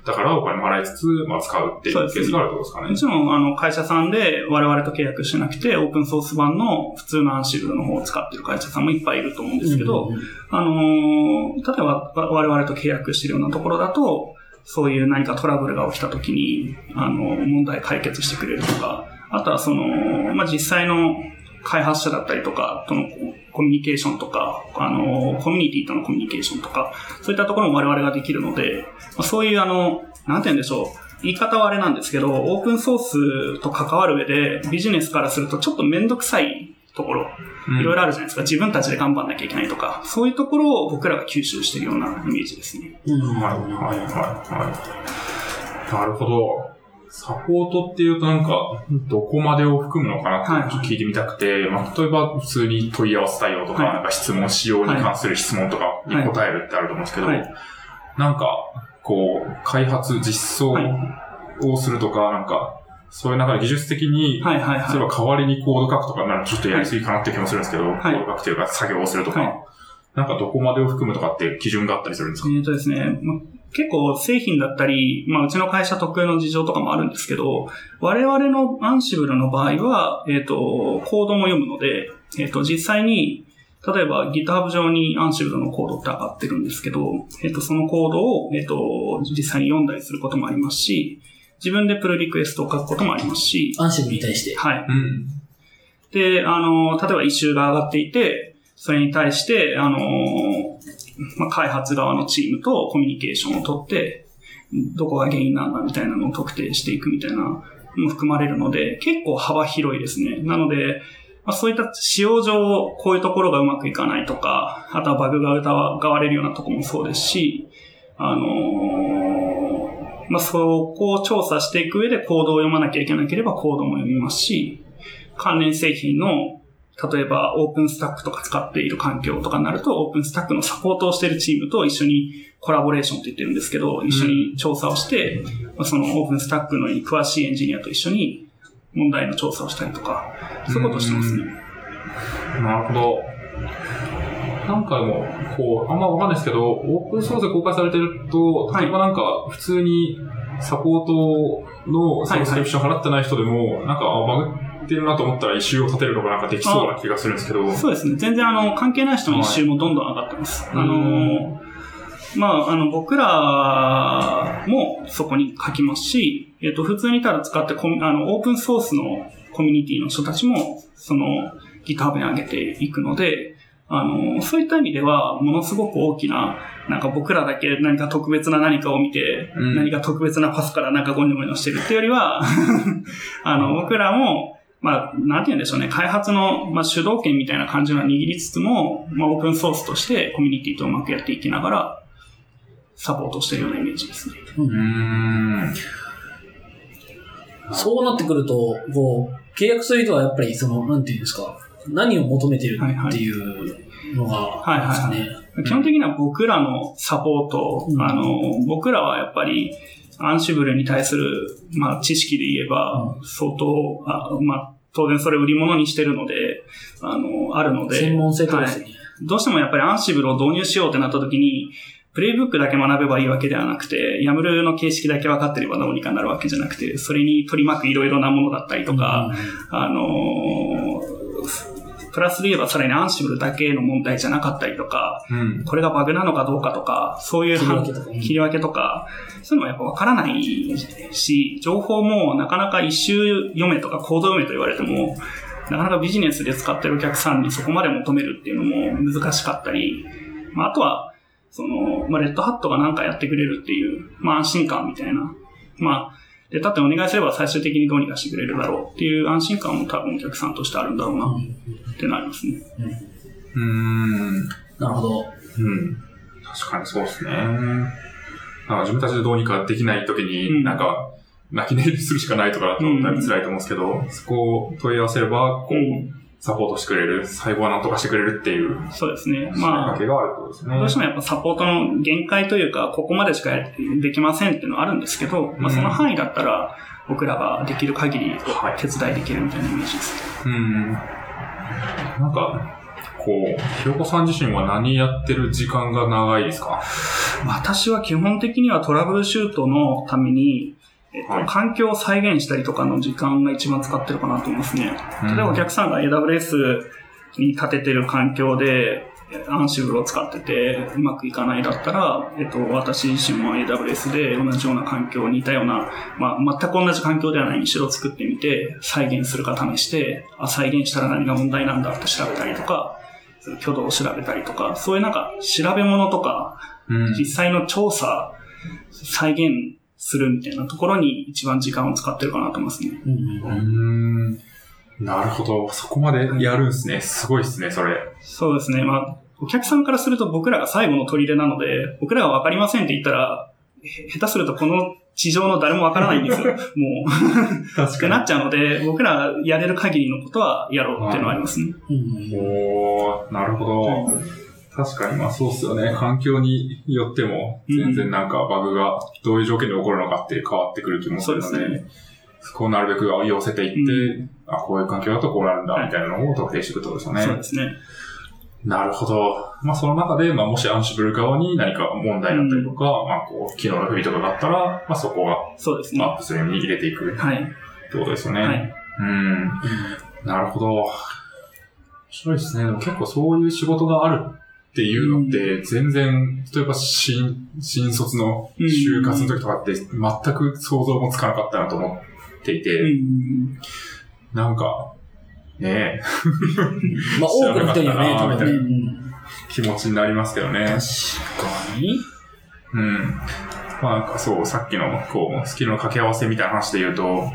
だからお金も払いつつ、まあ使うっていうケースがあるってことですかねも。ちろん、あの、会社さんで我々と契約してなくて、オープンソース版の普通のアンシブルの方を使ってる会社さんもいっぱいいると思うんですけど、うんあのー例えばわ我々と契約してるようなところだと、そういう何かトラブルが起きた時に、あの、問題解決してくれるとか、あとはその、まあ、実際の開発者だったりとかとのコミュニケーションとか、あの、コミュニティとのコミュニケーションとか、そういったところも我々ができるので、まあ、そういうあの、なんて言うんでしょう。言い方はあれなんですけど、オープンソースと関わる上で、ビジネスからするとちょっとめんどくさいところ、うんいろいろあるじゃないですか。自分たちで頑張んなきゃいけないとか、そういうところを僕らが吸収してるようなイメージですね。うん。はい、はい、はい、はい。なるほど。サポートっていうとなんか、どこまでを含むのかなってちょっと聞いてみたくて、まあ、例えば普通に問い合わせ対応とか、はい。なんか質問、仕様に関する質問とかに答えるってあると思うんですけど、はい。なんか、こう、開発、実装はいをするとか、なんか、そういう中で技術的に、はいはいはい。それは代わりにコード書くとかならちょっとやりすぎかなって気もするんですけど、い。コード書くというか作業をするとか、はいなんかどこまでを含むとかっていう基準があったりするんですか、えっ、とですね、ま結構製品だったり、まあうちの会社特有の事情とかもあるんですけど、我々のアンシブルの場合は、えっ、と、コードも読むので、えっ、と、実際に、例えば GitHub 上にアンシブルのコードって上がってるんですけど、えっ、と、そのコードを、えっ、と、実際に読んだりすることもありますし、自分でプルリクエストを書くこともありますし、アンシブルに対して。はい。うん。で、あの、例えば一周が上がっていて、それに対して、あの、まあ、開発側のチームとコミュニケーションを取って、どこが原因なんだみたいなのを特定していくみたいなのも含まれるので、結構幅広いですね。なので、まあ、そういった使用上、こういうところがうまくいかないとか、あとはバグが疑われるようなとこもそうですし、あのまあ、そこを調査していく上でコードを読まなきゃいけなければコードも読みますし、関連製品の、例えばオープンスタックとか使っている環境とかになると、オープンスタックのサポートをしているチームと一緒にコラボレーションって言ってるんですけど、一緒に調査をして、まあそのオープンスタックのに詳しいエンジニアと一緒に問題の調査をしたりとか、そういうことをしてますね。なるほど。なんかでも、こう、あんまわかんないですけど、オープンソースで公開されてると、はい例えばなんか、普通にサポートのサブスクリプション払ってない人でも、なんか、あ、バグってるなと思ったら一周を立てるとかなんかできそうな気がするんですけど、そうですね。全然あの、関係ない人の一周もどんどん上がってます。はいあの、まあ、あの、僕らもそこに書きますし、えっ、と、普通にただ使ってコミあの、オープンソースのコミュニティの人たちも、その、GitHub に上げていくので、あの、そういった意味では、ものすごく大きな、なんか僕らだけ何か特別な何かを見て、うん何か特別なパスからなんかゴニョゴニョしてるっていうよりは、あの、僕らも、まあ、なんて言うんでしょうね、開発の、まあ、主導権みたいな感じは握りつつも、まあ、オープンソースとしてコミュニティとうまくやっていきながら、サポートしてるようなイメージですね。うーん。そうなってくると、こう、契約する人はやっぱり、その、なんていうんですか、何を求めてるっていうのが、はいはいですね。基本的には僕らのサポート、うんあの、僕らはやっぱり、アンシブルに対する、まあ、知識で言えば、相当、あまあ、当然それ売り物にしてるので、あの、あるので。専門性とですはいね。どうしてもやっぱりアンシブルを導入しようってなった時に、プレイブックだけ学べばいいわけではなくて、ヤムルの形式だけ分かってればどうにかなるわけじゃなくて、それに取り巻くいろいろなものだったりとか、あのープラスで言えばさらにアンシブルだけの問題じゃなかったりとか、うん。これがバグなのかどうかとか、そういう切り分けとかね切り分けとか、そういうのはやっぱわからないし、情報もなかなか一周読めとかコード読めと言われても、なかなかビジネスで使ってるお客さんにそこまで求めるっていうのも難しかったり、まあ、あとは、その、まあ、レッドハットが何かやってくれるっていう、まあ、安心感みたいな。まあ、レッドハットにお願いすれば最終的にどうにかしてくれるだろうっていう安心感も多分お客さんとしてあるんだろうなってなりますね。うーん。なるほど。うん。確かにそうですね。なんか自分たちでどうにかできないときうんに、なんか、泣き寝入りするしかないとかだとだいぶ辛いと思うんですけど、そこを問い合わせれば、こう、うんサポートしてくれる、最後はなんとかしてくれるっていう、そうですね。ままああ、か、けがあるとですね。どうしてもやっぱサポートの限界というか、ここまでしかできませんっていうのはあるんですけど、まあその範囲だったら、僕らができる限りはい手伝いできるみたいなイメージです。うん。なんか、こう、ひよこさん自身は何やってる時間が長いですか？私は基本的にはトラブルシュートのために、えっとはい環境を再現したりとかの時間が一番使ってるかなと思いますね。うん。例えばお客さんが AWS に立ててる環境で、アンシブルを使っててうまくいかないだったら、えっと、私自身も AWS で同じような環境、似たような、まあ、全く同じ環境ではないにしろ作ってみて、再現するか試して、あ、再現したら何が問題なんだって調べたりとか、挙動を調べたりとか、そういうなんか調べ物とか、うん。実際の調査、再現するみたいなところに一番時間を使ってるかなと思いますね。うんうーん。なるほど。そこまでやるんですね。すごいですね、それ。そうですね。まあ、お客さんからすると僕らが最後の取り入れなので、僕らがわかりませんって言ったら、へ下手するとこの地上の誰もわからないんですよ。もう。確ってなっちゃうので、僕らがやれる限りのことはやろうっていうのはありますね。うんおー、なるほど。確かに、まあそうっすよね。環境によっても、全然なんかバグがどういう条件で起こるのかって変わってくる気もするので、そうですそこをなるべく寄せていって、あ、こういう環境だとこうなるんだ、はいみたいなのを特定していくってことですよね。そうですね。なるほど。まあその中で、まあもしアンシブル側に何か問題だったりとか、まあこう、機能の不備とかがあったら、まあそこがそうですね。アップスレームに入れていくっはい。てことですよね。はい。うん。なるほど。面白いですね。でも結構そういう仕事があるっていうのって、全然、例えば新、新卒の就活の時とかって全く想像もつかなかったなと思っていて、うん。なんか、ねえ、まあ、多くの人にはね、多分ね。気持ちになりますけどね。確かに。うん。まあそう、さっきの、こう、スキルの掛け合わせみたいな話で言うと、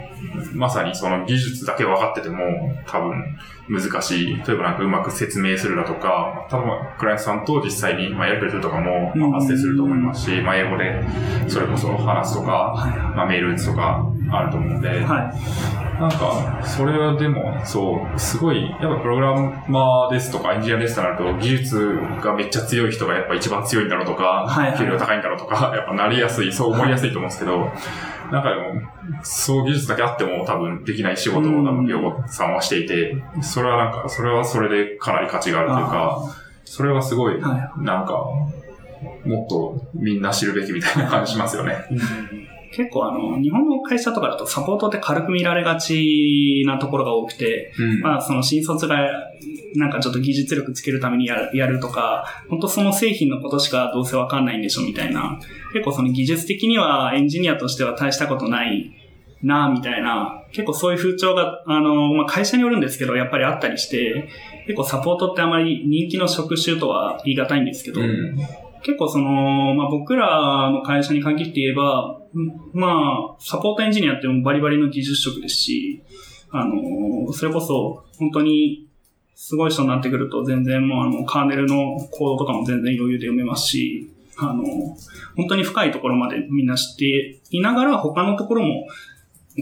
まさにその技術だけ分かってても、多分難しい。例えばなんかうまく説明するだとか、多分クライアントさんと実際に、まあ、やり取りするとかも、まあ発生すると思いますし、まあ、英語でそれこそ話すとか、はまあ、メール打つとかあると思うんで、い。はい。なんか、それはでも、そう、すごい、やっぱプログラマーですとかエンジニアですとなると、技術がめっちゃ強い人がやっぱ一番強いんだろうとか、はいはい給料高いんだろうとか、やっぱなりやすい、そう思いやすいと思うんですけど、なんかでも、そう技術だけあっても多分できない仕事を多分、ヨゴさんはしていて、それはなんか、それはそれでかなり価値があるというか、それはすごい、はなんか、もっとみんな知るべきみたいな感じしますよね。結構あの、日本の会社とかだとサポートって軽く見られがちなところが多くて、うん。まあその新卒がなんかちょっと技術力つけるためにやるやるとか、本当その製品のことしかどうせわかんないんでしょみたいな。結構その技術的にはエンジニアとしては大したことないなみたいな、結構そういう風潮が、あの、まあ、会社によるんですけど、やっぱりあったりして、結構サポートってあまり人気の職種とは言い難いんですけど、うん。結構その、まあ、僕らの会社に限って言えば、んまあ、サポートエンジニアってもバリバリの技術職ですし、あの、それこそ本当にすごい人になってくると全然もうあの、カーネルのコードとかも全然余裕で読めますし、あの、本当に深いところまでみんな知っていながら他のところも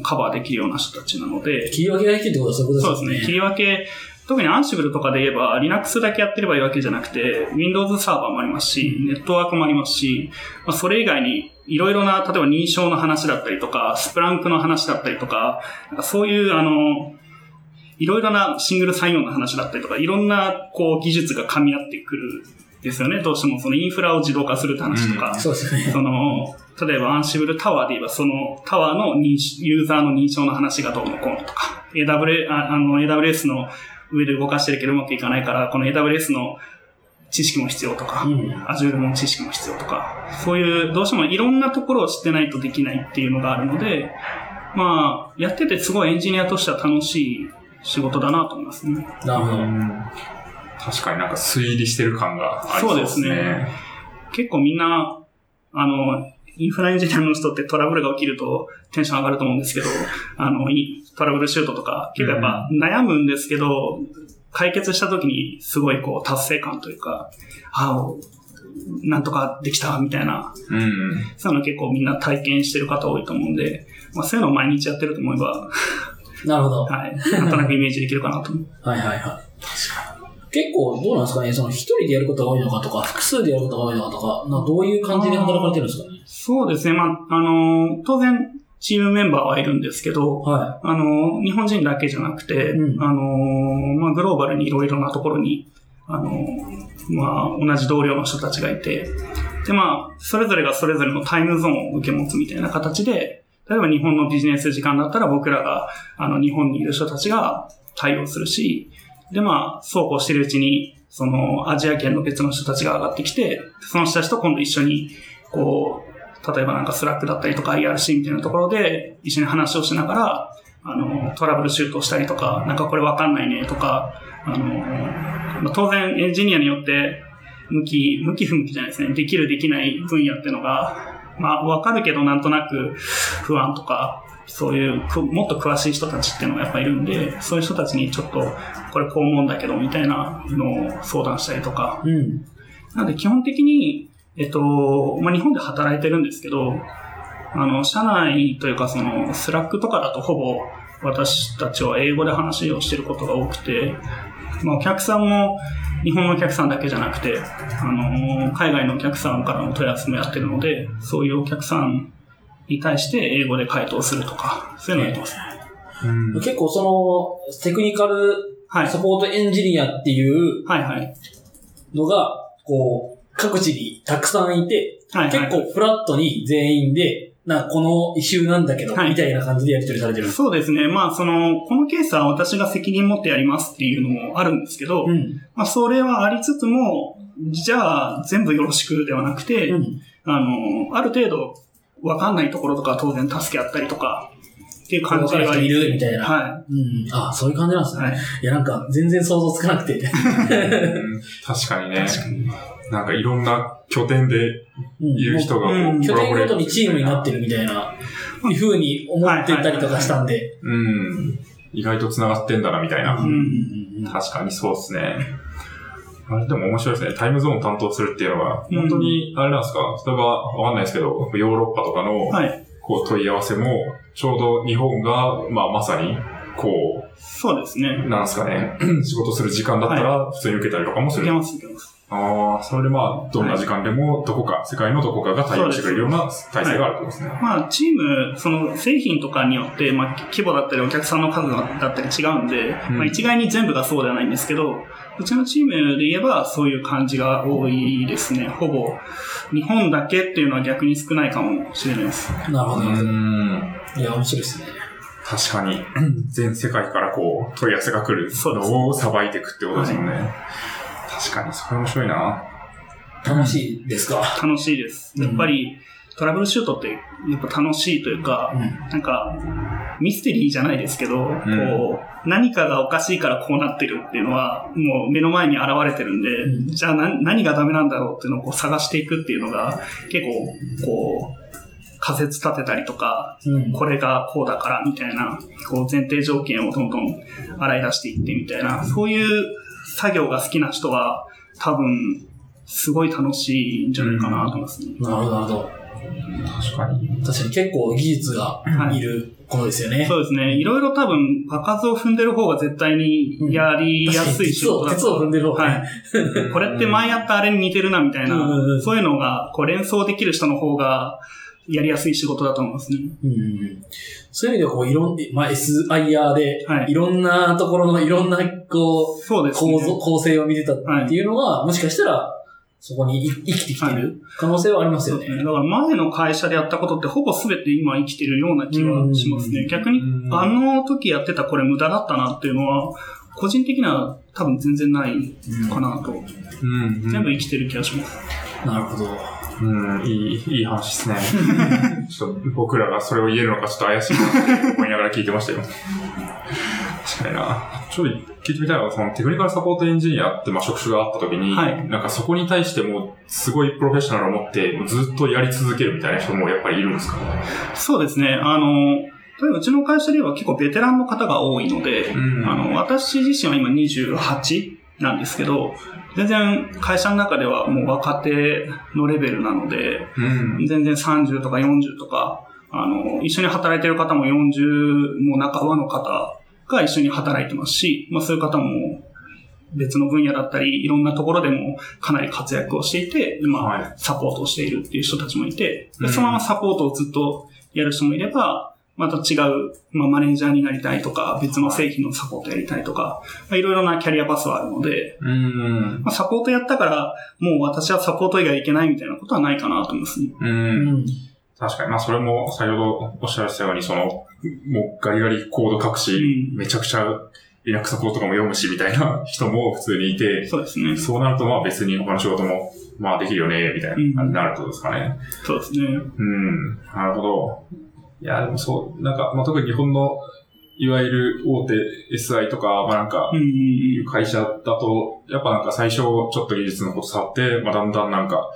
カバーできるような人たちなので、切り分けができるってことはそういうことそうですね。切り分け、特に Ansible とかで言えば、Linux だけやってればいいわけじゃなくて、Windows サーバーもありますし、ネットワークもありますし、まあ、それ以外に、いろいろな、例えば認証の話だったりとか、スプランクの話だったりとか、そういう、あの、いろいろなシングルサインオンの話だったりとか、いろんな、こう、技術が噛み合ってくるんですよね。どうしても、そのインフラを自動化するって話とか、そうですね。その、例えばアンシブルタワーで言えば、そのタワーの認証ユーザーの認証の話がどうのこうのとか、AWS の上で動かしてるけどうまくいかないから、この AWS の知識も必要とか、うん Azure の知識も必要とか、そういう、どうしてもいろんなところを知ってないとできないっていうのがあるので、まあ、やっててすごいエンジニアとしては楽しい仕事だなと思いますね。なるほど。確かになんか推理してる感がありそうですね。そうですね結構みんな、あの、インフラエンジニアの人ってトラブルが起きるとテンション上がると思うんですけど、あの、いトラブルシュートとか、結構やっぱ悩むんですけど、解決した時にすごいこう達成感というか、ああ、なんとかできたみたいな、うん。そういうの結構みんな体験してる方多いと思うんで、まあそういうのを毎日やってると思えば、なるほど。はい、なんとなくイメージできるかなと思う。はいはいはい。結構どうなんですかね？その一人でやることが多いのかとか、複数でやることが多いのかとか、などういう感じで働かれてるんですかね？そうですね、まあ、あの、当然、チームメンバーはいるんですけど、はあの、日本人だけじゃなくて、うん。あの、まあ、グローバルにいろいろなところに、あの、まあ、同じ同僚の人たちがいて、で、まあ、それぞれがそれぞれのタイムゾーンを受け持つみたいな形で、例えば日本のビジネス時間だったら僕らが、あの、日本にいる人たちが対応するし、で、まあ、そうこうしてるうちに、その、アジア圏の別の人たちが上がってきて、その人たちと今度一緒に、こう、例えばなんか Slack だったりとか IRC みたいなところで一緒に話をしながら、あの、トラブルシュートしたりとか、なんかこれわかんないねとか、あの、まあ当然エンジニアによって、向き、向き不向きじゃないですね。できるできない分野っていうのが、まあわかるけどなんとなく不安とか、そういうくもっと詳しい人たちっていうのがやっぱいるんで、そういう人たちにちょっと、これこう思うんだけどみたいなのを相談したりとか、い。うん。なので基本的に、えっと、まあ、日本で働いてるんですけど、あの、社内というかその、 Slack とかだとほぼ私たちは英語で話をしてることが多くて、まあ、お客さんも日本のお客さんだけじゃなくて、あの、海外のお客さんからの問い合わせもやってるので、そういうお客さんに対して英語で回答するとか、そういうのをやってますね。うん。結構その、テクニカルはい。サポートエンジニアっていうはいはい。のが、こう、各地にたくさんいて、はいはい。結構フラットに全員で、な、このイシューなんだけど、はいみたいな感じでやり取りされてるんです。そうですね。まあ、その、このケースは私が責任持ってやりますっていうのもあるんですけど、うん。まあ、それはありつつも、じゃあ、全部よろしくではなくて、うん。あの、ある程度、わかんないところとかは当然助け合ったりとか、っていう感じは感じがいるみたいな。はうん。あそういう感じなんですい。ね。はい。いや、なんか、全然想像つかなくて。うん確かにね。なんかいろんな拠点でうんいる人がこううん拠点ごとにチームになってるみたいな、いう風に思ってたりとかしたんで。うん。意外と繋がってんだな、みたいな。うんうん確かにそうですね。あれでも面白いですね。タイムゾーン担当するっていうのは、うん本当に、あれなんですか？例えば、わかんないですけど、ヨーロッパとかの、はい。こう、問い合わせも、ちょうど日本が、まあ、まさに、こそうですねう、。なんですかね、仕事する時間だったら、普通に受けたりとかもする。いけます、いけます。ああ、それでまあ、どんな時間でも、どこか、世界のどこかが対応してくれるような体制があるってことですね。まあ、チーム、その製品とかによって、まあ、規模だったりお客さんの数だったり違うんで、うんまあ、一概に全部がそうではないんですけど、うちのチームで言えばそういう感じが多いですね。ほぼ、日本だけっていうのは逆に少ないかもしれないです。なるほど。ん。いや、面白いですね。確かに、全世界からこう、問い合わせが来るのをさばいていくってことですもんね。確かに、それ面白いな。楽しいですか？楽しいです。やっぱり、トラブルシュートってやっぱ楽しいというか、うんなんか、ミステリーじゃないですけど、こう、何かがおかしいからこうなってるっていうのは、もう目の前に現れてるんで、うんじゃあ何何がダメなんだろうっていうのをこう探していくっていうのが、結構、こう、仮説立てたりとか、うん。これがこうだからみたいな、こう前提条件をどんどん洗い出していってみたいな、そういう作業が好きな人は、多分、すごい楽しいんじゃないかなと思いますね。なるほど。確かに。確かに結構技術がいることですよね。そうですね。いろいろ多分、場数を踏んでる方が絶対にやりやすい仕事だ鉄を踏んでる方がはね。い。これって前やったあれに似てるなみたいなうんうんう、んそういうのがこう連想できる人の方がやりやすい仕事だと思いますね。うんうんそういう意味では、こう、いろん、まあ、SIR で、はいいろんなところのいろんな、こう、そうですね。構造、構成を見てたっていうのが、もしかしたら、そこにい生きてきてる可能性はありますよね。だから前の会社でやったことってほぼ全て今生きてるような気はしますね。逆にうんあの時やってたこれ無駄だったなっていうのは、個人的には多分全然ないかなと。全部生きてる気がします。なるほど。うん、いい、いい話ですね。ちょっと僕らがそれを言えるのかちょっと怪しいなって思いながら聞いてましたよ。確かにな。ちょっと聞いてみたいのは、そのテクニカルサポートエンジニアって、まあ、職種があった時に、はいなんかそこに対してもうすごいプロフェッショナルを持って、ずっとやり続けるみたいな人もやっぱりいるんですか？そうですね。あの、例えばうちの会社では結構ベテランの方が多いので、うんあの、私自身は今28なんですけど、全然会社の中ではもう若手のレベルなので、うん。全然30とか40とか、あの、一緒に働いてる方も40も半ばの方が一緒に働いてますし、まあそういう方も別の分野だったり、いろんなところでもかなり活躍をしていて、今、はいサポートをしているっていう人たちもいて、うんでそのままサポートをずっとやる人もいれば、また違う、まあ、マネージャーになりたいとか、別の製品のサポートやりたいとか、まあいろいろなキャリアパスはあるので、うん。まあ、サポートやったから、もう私はサポート以外いけないみたいなことはないかなと思いますね。う。うんん。確かに。まあ、それも先ほどおっしゃらたように、その、もうガリガリコード書くし、うんめちゃくちゃ Linux サポートとかも読むし、みたいな 人も普通にいて、そうですね。そうなると、まあ別に他の仕事も、まあできるよね、みたいな感じになるってことですかね。そうですね。うん。なるほど。いや、でもそう、なんか、まあ特に日本の、いわゆる大手 SI とか、まあなんかいう会社だと、やっぱなんか最初ちょっと技術のこと触って、まあだんだんなんか、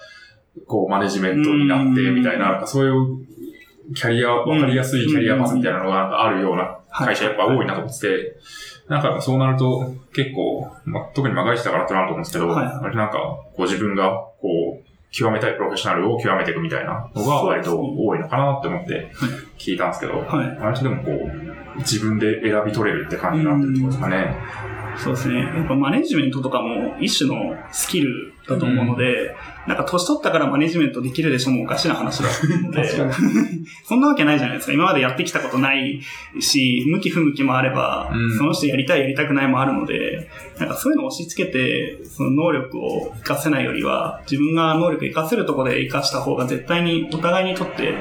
こうマネジメントになって、みたいな、なんかそういうキャリア、わかりやすいキャリアパスみたいなのがなんかあるような会社やっぱ多いなと思ってて、なんかそうなると結構、まあ、特にまあ外資だからってなると思うんですけど、はいあれなんか、こう自分がこう、極めたいプロフェッショナルを極めていくみたいなのが割と多いのかなって思って聞いたんですけど、はい。割とでもこう、自分で選び取れるって感じになってるってことですかね。そうですね。やっぱマネジメントとかも一種のスキルだと思うので、なんか年取ったからマネジメントできるでしょもおかしな話だと思うので、そんなわけないじゃないですか。今までやってきたことないし、向き不向きもあれば、うん。その人やりたいやりたくないもあるので、なんかそういうのを押し付けて、その能力を活かせないよりは、自分が能力活かせるところで活かした方が絶対にお互いにとって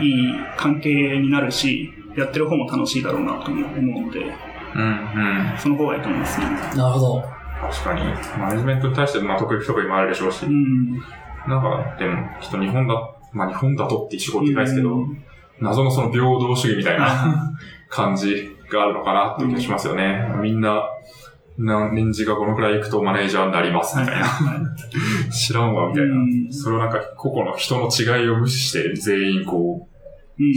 いい関係になるし、やってる方も楽しいだろうなと思うので、うん、うん。その方がいいと思いますね。なるほど。確かに。マネジメントに対して、まあ、得意不得意もあるでしょうし、うん。なんか、でも、きっと日本だ、まあ、日本だとって仕事でかいですけど、うん謎のその平等主義みたいな 感じがあるのかなって気がしますよね。みんな、な年次がこのくらい行くとマネージャーになりますみたいな。知らんわ、みたいな。うんそれをなんか、個々の人の違いを無視して、全員こう、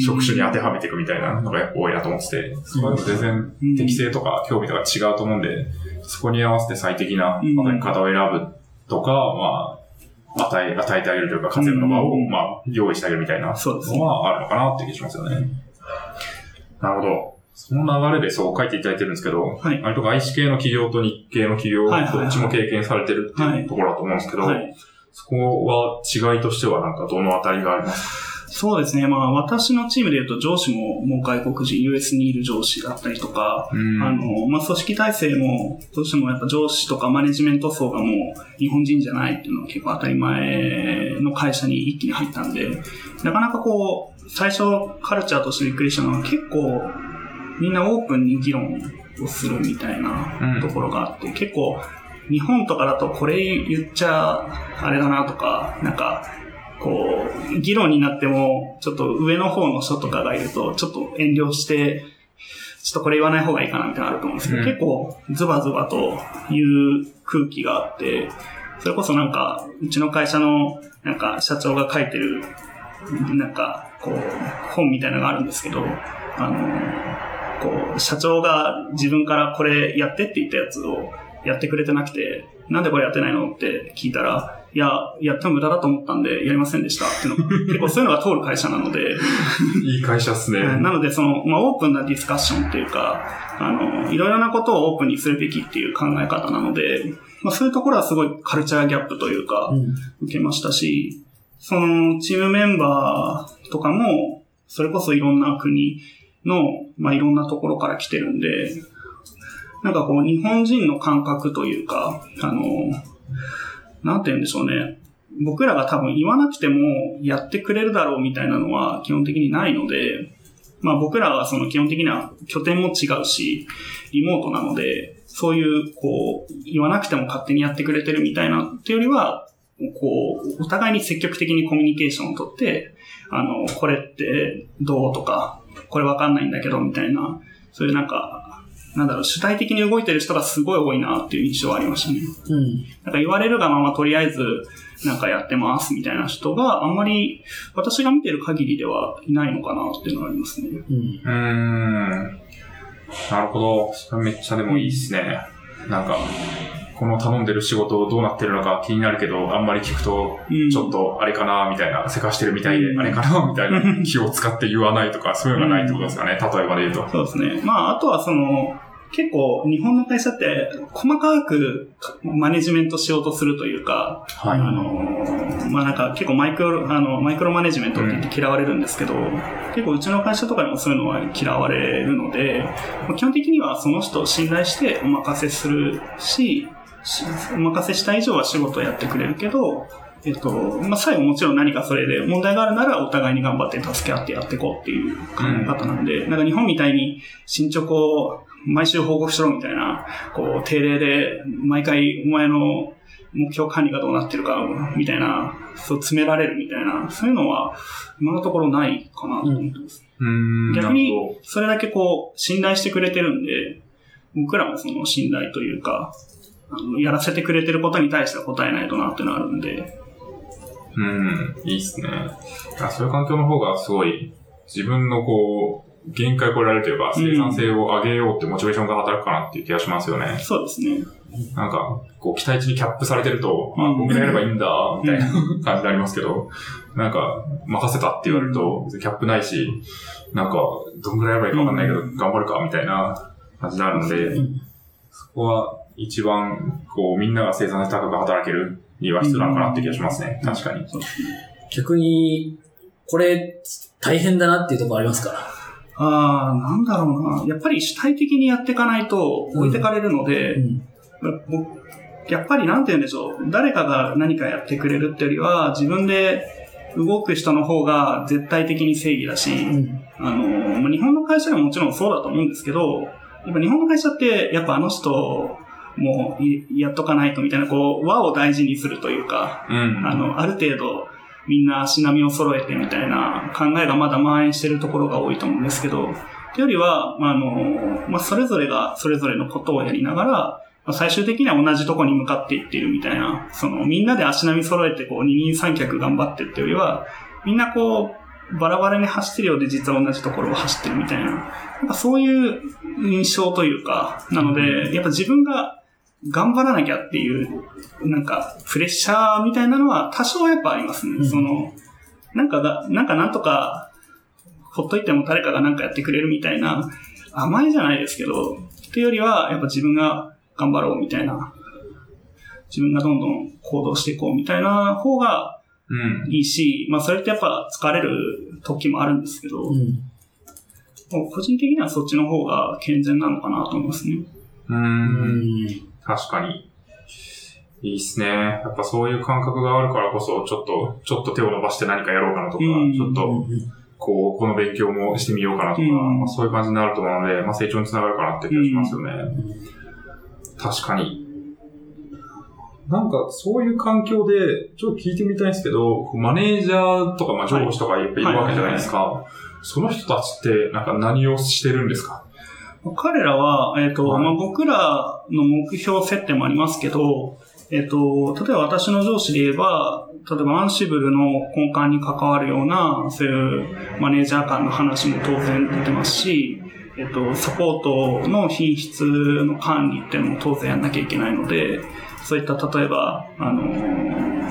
職種に当てはめていくみたいなのが多いなと思ってて、全然うん適性とか興味とか違うと思うんで、そこに合わせて最適なうん。働き方を選ぶとか、まあ、与え、与えてあげるというか、活躍の場を、うんまあ、用意してあげるみたいなのはあるのかなって気がしますよね。なるほど。その流れでそう書いていただいてるんですけど、はい。割と外資系の企業と日系の企業、どっちも経験されてるってはいいうところだと思うんですけど、はい。そこは違いとしてはなんかどのあたりがありますそうですね。まあ、私のチームで言うと上司ももう外国人、US にいる上司だったりとか、うんあの、まあ、組織体制も、どうしてもやっぱ上司とかマネジメント層がもう日本人じゃないっていうのは結構当たり前の会社に一気に入ったんで、なかなかこう、最初カルチャーとしてびっくりしたのは結構みんなオープンに議論をするみたいなところがあって、結構日本とかだとこれ言っちゃあれだなとか、なんか、こう、議論になっても、ちょっと上の方の人とかがいると、ちょっと遠慮して、ちょっとこれ言わない方がいいかなみたいなのあると思うんですけど、うん。結構ズバズバという空気があって、それこそなんか、うちの会社のなんか社長が書いてる、なんか、こう、本みたいなのがあるんですけど、あの、こう、社長が自分からこれやってって言ったやつをやってくれてなくて、なんでこれやってないの？って聞いたら、いや、やっても無駄だと思ったんでやりませんでしたっていうのが、結構そういうのが通る会社なので、いい会社っすね。なので、その、まあ、オープンなディスカッションっていうか、あの、いろいろなことをオープンにするべきっていう考え方なので、まあ、そういうところはすごいカルチャーギャップというか、うん。受けましたし、その、チームメンバーとかも、それこそいろんな国の、まあ、いろんなところから来てるんで、なんかこう、日本人の感覚というか、あの、なんて言うんでしょうね。僕らが多分言わなくてもやってくれるだろうみたいなのは基本的にないので、まあ僕らはその基本的には拠点も違うし、リモートなので、そういう、こう、言わなくても勝手にやってくれてるみたいなっていうよりは、こう、お互いに積極的にコミュニケーションをとって、あの、これってどうとか、これわかんないんだけどみたいな、そういうなんか、なんだろう、主体的に動いてる人がすごい多いなっていう印象はありましたね。うん。なんか言われるがままとりあえずなんかやってますみたいな人があんまり私が見てる限りではいないのかなっていうのがありますね。うん。うーん。なるほど。それめっちゃでもいいっすね。なんか、この頼んでる仕事どうなってるのか気になるけど、あんまり聞くと、うんちょっとあれかな、みたいな、せかしてるみたいで、うんあれかな、みたいなうん 気を使って言わないとか、そういうのがないってことですかね。例えばで言うと。そうですね。まああとはその結構日本の会社って細かくマネジメントしようとするというか、はあの、まあなんか結構マイクロ、あの、マイクロマネジメントって言って嫌われるんですけど、結構うちの会社とかでもそういうのは嫌われるので、まあ基本的にはその人を信頼してお任せするし、しお任せした以上は仕事をやってくれるけど、えっと、まあ、最後もちろん何かそれで問題があるならお互いに頑張って助け合ってやっていこうっていう考え方なんで、なんか日本みたいに進捗を毎週報告しろみたいな、こう、定例で毎回お前の目標管理がどうなってるか、みたいな、そう詰められるみたいな、そういうのは今のところないかなと思ってます。うーん。逆にそれだけこう、信頼してくれてるんで、僕らもその信頼というか、やらせてくれてることに対しては答えないとなっていうのがあるんで、うん、いいっすね。あそういう環境の方がすごい、自分のこう、限界を超えられるというか、生産性を上げようってモチベーションが働くかなっていう気がしますよね。そうですね。なんか、こう、期待値にキャップされてると、あ、うん僕がやればいいんだ、みたいな 感じになりますけど、なんか、任せたって言われると、キャップないし、なんか、どんぐらいやればいいかわかんないけど、うん頑張るか、みたいな感じになるので、うんそこは一番、こう、みんなが生産性高く働けるには必要なのかなって気がしますね。確かに。そうですね。逆に、これ、大変だなっていうところありますかああ、なんだろうな。やっぱり主体的にやっていかないと置いてかれるので、うん。僕やっぱりなんて言うんでしょう。誰かが何かやってくれるってよりは、自分で動く人の方が絶対的に正義だし、うん。あの、まあ日本の会社でももちろんそうだと思うんですけど、やっぱ日本の会社って、やっぱあの人もいやっとかないとみたいな、こう、和を大事にするというか、うん。あの、ある程度、みんな足並みを揃えてみたいな考えがまだ蔓延してるところが多いと思うんですけど、というよりは、まああの、まあ、それぞれがそれぞれのことをやりながら、まあ最終的には同じとこに向かっていっているみたいな、その、みんなで足並み揃えて、こう、二人三脚頑張ってっていうよりは、みんなこう、バラバラに走ってるようで実は同じところを走ってるみたいな、なんかそういう印象というか、なので、やっぱ自分が頑張らなきゃっていう、なんか、プレッシャーみたいなのは多少やっぱありますね。うんその、なんかが、なんかなんとか、ほっといても誰かがなんかやってくれるみたいな、甘えじゃないですけど、っていうよりは、やっぱ自分が頑張ろうみたいな、自分がどんどん行動していこうみたいな方がうん。いいし、まあそれってやっぱ疲れる時もあるんですけど、うん。もう個人的にはそっちの方が健全なのかなと思いますね。う。うんん。確かに。いいっすね。やっぱそういう感覚があるからこそ、ちょっと、ちょっと手を伸ばして何かやろうかなとか、うんちょっと、こう、この勉強もしてみようかなとか、うんまあ、そういう感じになると思うので、まあ成長につながるかなって気がしますよね。確かに。なんか、そういう環境で、ちょっと聞いてみたいんですけど、マネージャーとか、まあ、上司とかやっぱいるわけじゃないですか。その人たちって、なんか何をしてるんですか？彼らは、えっ、と、はい。まあ、僕らの目標設定もありますけど、えっ、と、例えば私の上司で言えば、例えばアンシブルの根幹に関わるような、そういうマネージャー間の話も当然出てますし、えっ、と、サポートの品質の管理っていうのも当然やんなきゃいけないので、そういった例えば、あの、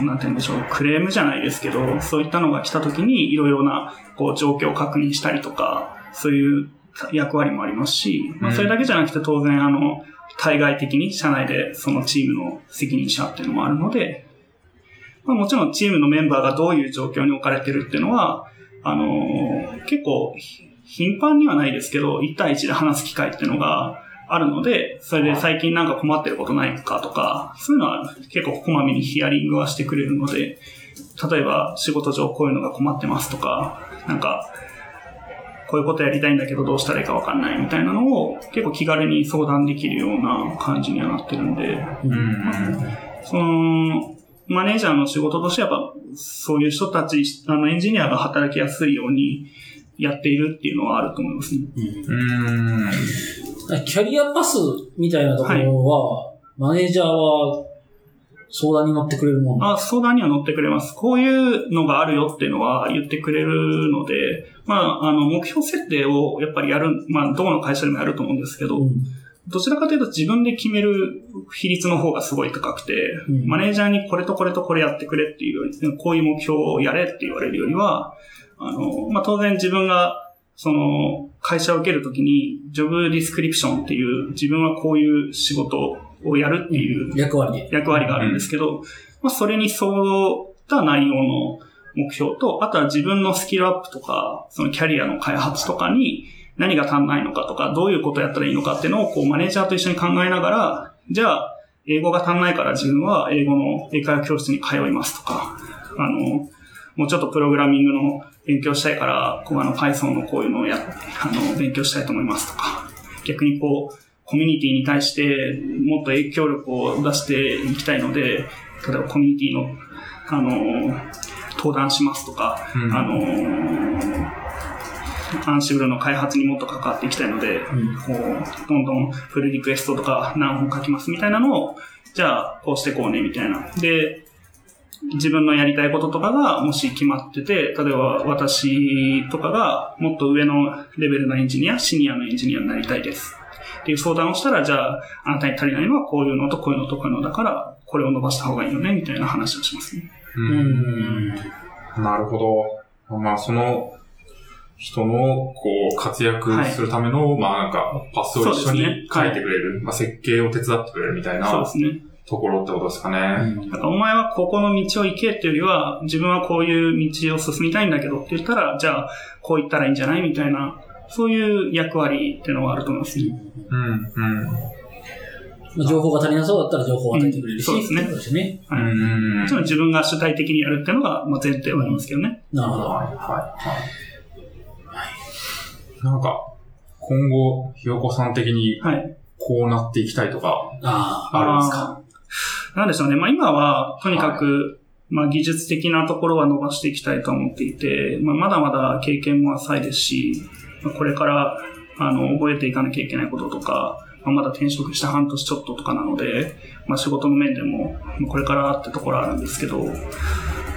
なんて言うんでしょう、クレームじゃないですけど、そういったのが来た時にいろいろな、こう、状況を確認したりとか、そういう役割もありますし、まあ、うん。それだけじゃなくて当然あの、対外的に社内でそのチームの責任者っていうのもあるので、まあ、もちろんチームのメンバーがどういう状況に置かれてるっていうのは、あのー結構ひ頻繁にはないですけど、1対1で話す機会っていうのがあるので、それで最近なんか困ってることないかとか、そういうのは結構こまめにヒアリングはしてくれるので、例えば仕事上こういうのが困ってますとか、なんか、こういうことやりたいんだけどどうしたらいいかわかんないみたいなのを結構気軽に相談できるような感じにはなってるんで、うん。その、マネージャーの仕事としてやっぱそういう人たち、あのエンジニアが働きやすいようにやっているっていうのはあると思いますね。うん。キャリアパスみたいなところは、マネージャーは相談に乗ってくれるもんあ相談には乗ってくれます。こういうのがあるよっていうのは言ってくれるので、まあ、あの、目標設定をやっぱりやる、まあ、どこの会社でもやると思うんですけど、うん。どちらかというと自分で決める比率の方がすごい高くて、うん。マネージャーにこれとこれとこれやってくれっていうより、こういう目標をやれって言われるよりは、あの、まあ、当然自分が、その、会社を受けるときに、ジョブディスクリプションっていう、自分はこういう仕事をやるっていう役割。で。役割があるんですけど、まあ、それに沿った内容の目標と、あとは自分のスキルアップとか、そのキャリアの開発とかに何が足んないのかとか、どういうことやったらいいのかっていうのを、こう、マネージャーと一緒に考えながら、じゃあ、英語が足んないから自分は英語の英会話教室に通いますとか、あの、もうちょっとプログラミングの勉強したいから、こうあの Python のこういうのをや、あの、勉強したいと思いますとか、逆にこう、コミュニティに対してもっと影響力を出していきたいので、例えばコミュニティの、あの、登壇しますとか、うんあの、アンシブルの開発にもっと関わっていきたいので、うんこう、どんどんプルリクエストとか何本書きますみたいなのを、じゃあ、こうしてこうね、みたいな。で、自分のやりたいこととかがもし決まってて、例えば私とかがもっと上のレベルのエンジニア、シニアのエンジニアになりたいです。っていう相談をしたら、じゃあ、あなたに足りないのはこういうのとこういうのとこういうのだから、これを伸ばした方がいいよね、みたいな話をしますね。う。うんん。なるほど。まあ、その人の、こう、活躍するための、まあ、なんか、パスを一緒に書いてくれる、まあ、設計を手伝ってくれるみたいなそうですね。ところってことですかね。なんかお前はここの道を行けっていうよりは、自分はこういう道を進みたいんだけどって言ったら、じゃあ、こう言ったらいいんじゃないみたいな、そういう役割っていうのはあると思いますね。うん、うん。まあ情報が足りなそうだったら情報を与えてくれるし、うんそうですね。うん。もちろん自分が主体的にやるっていうのが、まあ、前提はありますけどね。なるほど。はい、はい、はい。なんか、今後、ひよこさん的にはい。こうなっていきたいとか、ああるんですか？なんでしょうね。まあ今は、とにかく、まあ技術的なところは伸ばしていきたいと思っていて、まあまだまだ経験も浅いですし、まあこれから、あの、覚えていかなきゃいけないこととか、まあまだ転職して半年ちょっととかなので、まあ仕事の面でも、まあこれからってところあるんですけど、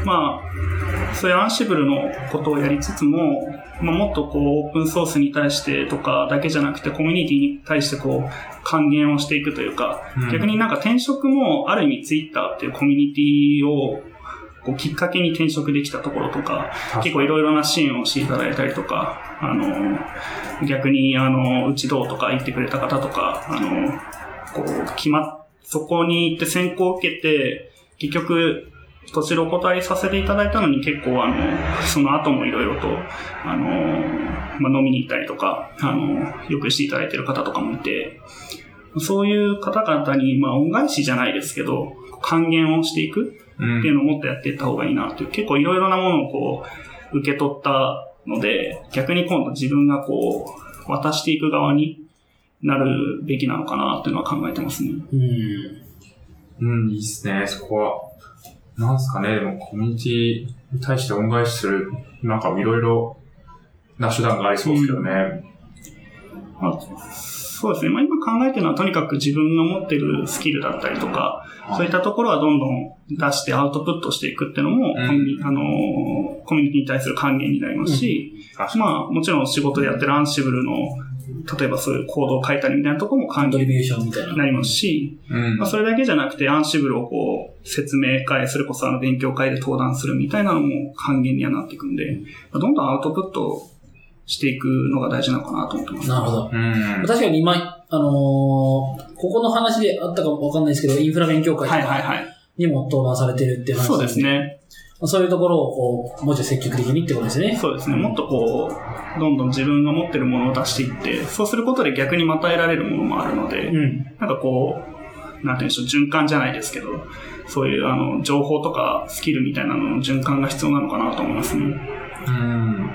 まあ、そういうアンシブルのことをやりつつも、まあ、もっとこう、オープンソースに対してとかだけじゃなくて、コミュニティに対してこう、還元をしていくというか、うん。逆になんか転職も、ある意味ツイッターっていうコミュニティを、こうきっかけに転職できたところとか、結構いろいろな支援をしていただいたりとか、あの、逆に、あの、うちどうとか言ってくれた方とか、あの、こう、決まっ、そこに行って選考を受けて、結局、途中お断りさせていただいたのに結構あの、その後もいろいろと、あの、まあ、飲みに行ったりとか、あの、よくしていただいてる方とかもいて、そういう方々に、まあ、恩返しじゃないですけど、還元をしていくっていうのをもっとやっていった方がいいなっていう、結構いろいろなものをこう、受け取ったので、逆に今度自分がこう、渡していく側になるべきなのかなっていうのは考えてますね。うん。うん、いいっすね、そこは。なんすかね、でもコミュニティに対して恩返しする、なんかいろいろな手段がありそうですけどね。まあ、そうですね。まあ、今考えてるのはとにかく自分の持ってるスキルだったりとか、そういったところはどんどん出してアウトプットしていくっていうのも、うんコミュニあのーコミュニティに対する還元になりますし、確かにまあ、もちろん仕事でやってるアンシブルの、例えばそういうコードを書いたりみたいなところも還元コントリビューションみたいな。になりますし、うんまあ、それだけじゃなくて、アンシブルをこう、説明会、それこそあの勉強会で登壇するみたいなのも還元にはなっていくんで、まあどんどんアウトプットしていくのが大事なのかなと思ってます。なるほど。うん。確かに今、あのーここの話であったかわかんないですけど、インフラ勉強会とはいはいかはい。にも登壇されてるっていう話そうですね。まあそういうところを、こう、もうちょい積極的にってことですね。そうですね。もっとこう、どんどん自分が持ってるものを出していって、そうすることで逆にまた得られるものもあるので、うん。なんかこう、なんていうんでしょう、循環じゃないですけど、そういうあの、情報とかスキルみたいなのの循環が必要なのかなと思いますね。うん。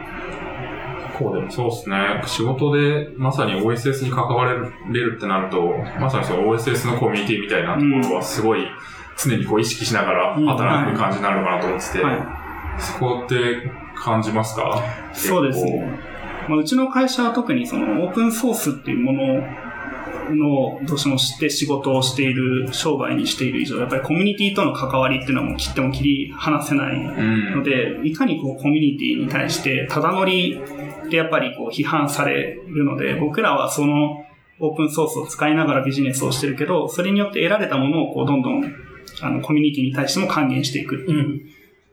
こうでもそうですね。仕事でまさに OSS に関われるってなると、まさにその OSS のコミュニティみたいなところはすごい常にこう意識しながら働く感じになるのかなと思ってて、はそこって感じますか？い。そうですね。まあ、うちの会社は特にそのオープンソースっていうもののどうしても知って仕事をしている、商売にしている以上、やっぱりコミュニティとの関わりっていうのはもう切っても切り離せないうん。ので、いかにこうコミュニティに対して、ただ乗りでやっぱりこう批判されるので、僕らはそのオープンソースを使いながらビジネスをしてるけど、それによって得られたものをこうどんどんあのコミュニティに対しても還元していくっていう。うん。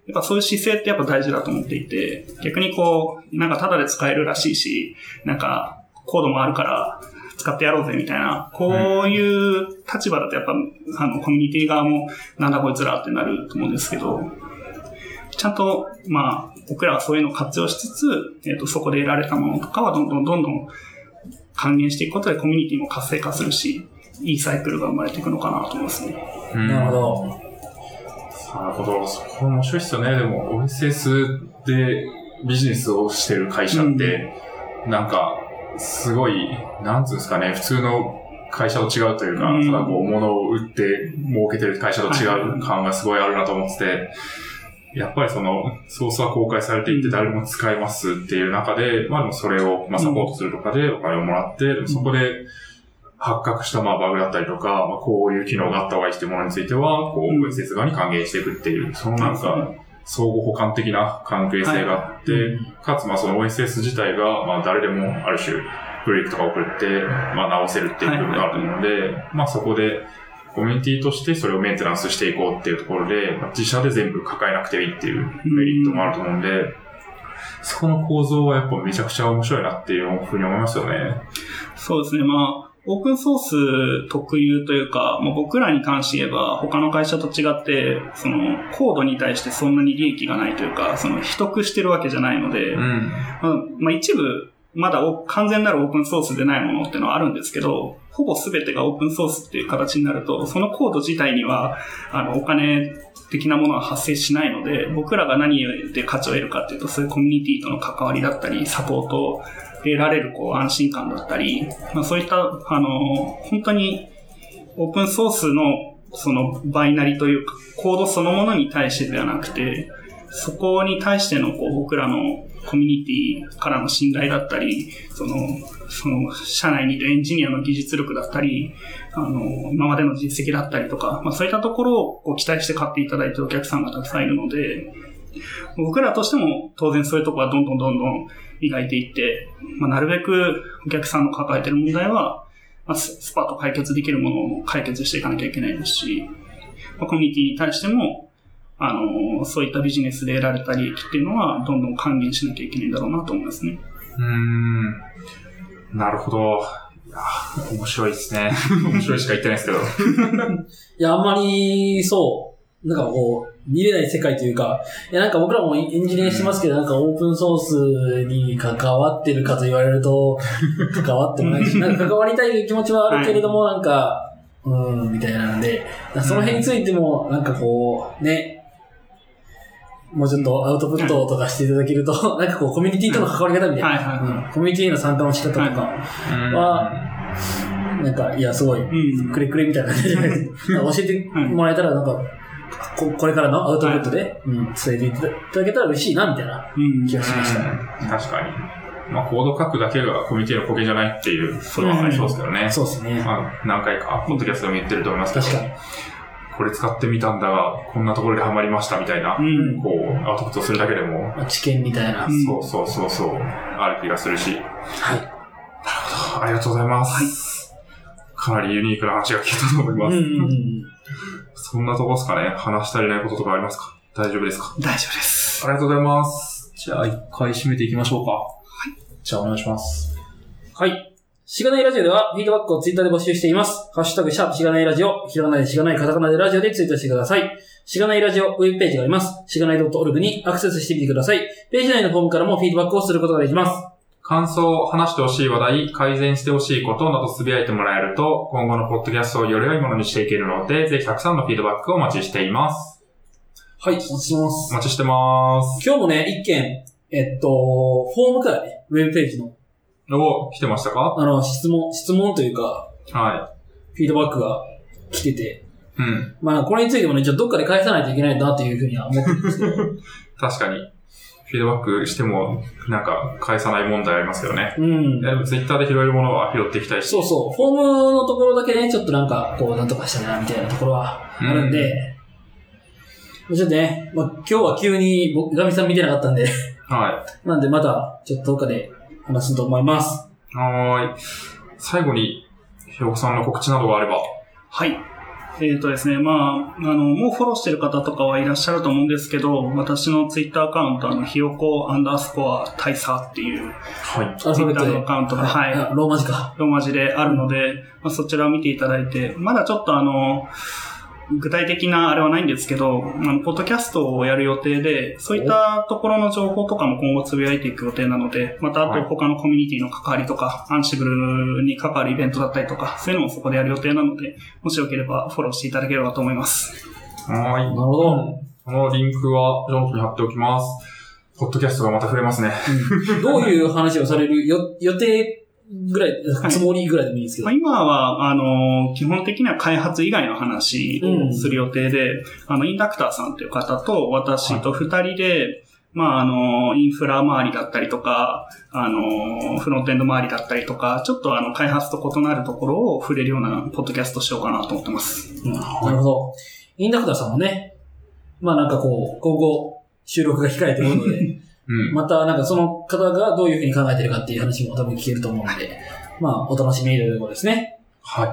やっぱそういう姿勢ってやっぱ大事だと思っていて、逆にこう、なんかタダで使えるらしいし、なんかコードもあるから使ってやろうぜみたいな、こういう立場だとやっぱ、あの、コミュニティ側もなんだこいつらってなると思うんですけど、ちゃんと、まあ、僕らはそういうのを活用しつつ、えっ、と、そこで得られたものとかはどんどんどんどん還元していくことでコミュニティも活性化するし、いいサイクルが生まれていくのかなと思いますね。うんなるほど。なるほど。そこ面白いですよね。でも、OSS でビジネスをしてる会社って、なんか、すごい、なんつうんですかね、普通の会社と違うというか、うん。ただこう、物を売って儲けてる会社と違う感がすごいあるなと思ってて、やっぱりその、ソースは公開されていって誰でも使えますっていう中で、まあでもそれを、まあサポートするとかでお金をもらって、でもそこで発覚したまあバグだったりとか、まあこういう機能があった方がいいっていうものについては、こう、うん。OSS 側に還元していくっていう、そのなんか、相互補完的な関係性があって、はいかつまあその OSS 自体が、まあ誰でもある種、ブレイクとか送って、まあ直せるっていう部分があるので、まあそこで、コミュニティとしてそれをメンテナンスしていこうっていうところで、まあ自社で全部抱えなくていいっていうメリットもあると思うんで、そこの構造はやっぱめちゃくちゃ面白いなっていうふうに思いますよね。そうですね。まあ、オープンソース特有というか、まあ、僕らに関して言えば、他の会社と違って、その、コードに対してそんなに利益がないというか、その、秘匿してるわけじゃないので、うん。まあ、まあ一部、まだお完全なるオープンソースでないものっていうのはあるんですけど、ほぼ全てがオープンソースっていう形になると、そのコード自体には、あの、お金的なものは発生しないので、僕らが何で価値を得るかっていうと、そういうコミュニティとの関わりだったり、サポートで得られるこう安心感だったり、まあそういった、あの、本当にオープンソースのそのバイナリというか、コードそのものに対してではなくて、そこに対してのこう僕らのコミュニティからの信頼だったり、その、その、社内にいるエンジニアの技術力だったり、あの、今までの実績だったりとか、まあそういったところをこう期待して買っていただいているお客さんがたくさんいるので、僕らとしても当然そういうところはどんどんどんどん磨いていって、まあ、なるべくお客さんの抱えている問題は、まあ、ススパッと解決できるものを解決していかなきゃいけないですし、まあ、コミュニティに対しても、あの、そういったビジネスで得られた利益っていうのは、どんどん還元しなきゃいけないんだろうなと思いますね。うーん。なるほど。いやー面白いですね。面白いしか言ってないですけど。いや、あんまり、そう、なんかこう、見れない世界というか、いや、なんか僕らもエンジニアしてますけど、なんかオープンソースに関わってるかと言われると、関わってもないし、なんか関わりたい気持ちはあるけれども、なんか、うーん、みたいなんで、その辺についても、なんかこう、ね、もうちょっとアウトプットとかしていただけると、なんかこう、コミュニティとの関わり方みたいな、コミュニティへの参加の仕方とか、はなんか、いや、すごい、うん。くれくれみたいな感じじゃないですか。教えてもらえたら、なんか、ここれからのアウトプットで、うん、伝えていただけたら嬉しいな、みたいなうん。気がしました。うん確かに。まあ、コード書くだけがコミュニティの貢献じゃないっていう、それはありそうですけどね。そうですね。まあ、何回か、ポッドキャストでも言ってると思いますけど、確かに。これ使ってみたんだが、こんなところでハマりましたみたいな、うん。こう、アウトプットするだけでも、まあ知見みたいな。うんそうそうそうそう、ある気がするし、はい。ありがとうございます。かなりユニークな話が聞いたと思います。うんうんうん。そんなとこですかね話し足りないこととかありますか？大丈夫ですか？大丈夫です。ありがとうございます。じゃあ、一回締めていきましょうか。はい。じゃあ、お願いします。はい。しがないラジオでは、フィードバックをツイッターで募集しています。ハッシュタグ、シャープしがないラジオ、ひらがなでしがないカタカナでラジオでツイートしてください。しがないラジオウェブページがあります。しがない .org にアクセスしてみてください。ページ内のフォームからもフィードバックをすることができます。感想、話してほしい話題、改善してほしいことなどつぶやいてもらえると、今後のポッドキャストをより良いものにしていけるので、ぜひたくさんのフィードバックをお待ちしています。はい、お待ちしてますお。待ちしてます。今日もね、一件、えっと、フォームからね、ウェブページの、お、来てましたか？あの、質問、質問というか、はフィードバックが来てて、い。うん。まあ、これについてもね、ちょっとどっかで返さないといけないなというふうには思ってるんですけど、確かに。フィードバックしても、なんか、返さない問題ありますけどね。うん。でも、ツイッターで拾えるものは拾っていきたいし。そうそう。フォームのところだけね、ちょっとなんか、こう、なんとかしたいな、みたいなところはあるんで、ちょっとね、まあ、今日は急に僕、ガミさん見てなかったんで、はなんでまた、ちょっとどっかで話すと思います。い。はーい。最後に、ひよこさんの告知などがあれば。はい。えっ、とですね、まあ、あの、もうフォローしてる方とかはいらっしゃると思うんですけど、私のツイッターアカウント、あの、ひよこアンダースコア大佐っていうはい。アルファベット Twitter で。のアカウントが、はい、あローマ字か。ローマ字であるので、まあ、そちらを見ていただいて、まだちょっとあの、具体的なあれはないんですけど、あの、ポッドキャストをやる予定で、そういったところの情報とかも今後つぶやいていく予定なので、またあはいと他のコミュニティの関わりとか、アンシブルに関わるイベントだったりとか、そういうのもそこでやる予定なので、もしよければフォローしていただければと思います。はーい。なるほど。このリンクは、ジョンプに貼っておきます。ポッドキャストがまた増えますね。どういう話をされるよ予定ぐらい、はいつもりぐらいでもいいんですけど。まあ、今は、あの、基本的には開発以外の話をする予定で、あの、インダクターさんという方と私と二人で、まあ、あの、インフラ周りだったりとか、あの、フロントエンド周りだったりとか、ちょっとあの、開発と異なるところを触れるようなポッドキャストしようかなと思ってます。うんなるほど。インダクターさんもね、まあなんかこう、今後、収録が控えているので、うん。またなんかその方がどういうふうに考えてるかっていう話も多分聞けると思うので、まあお楽しみということですね。はい。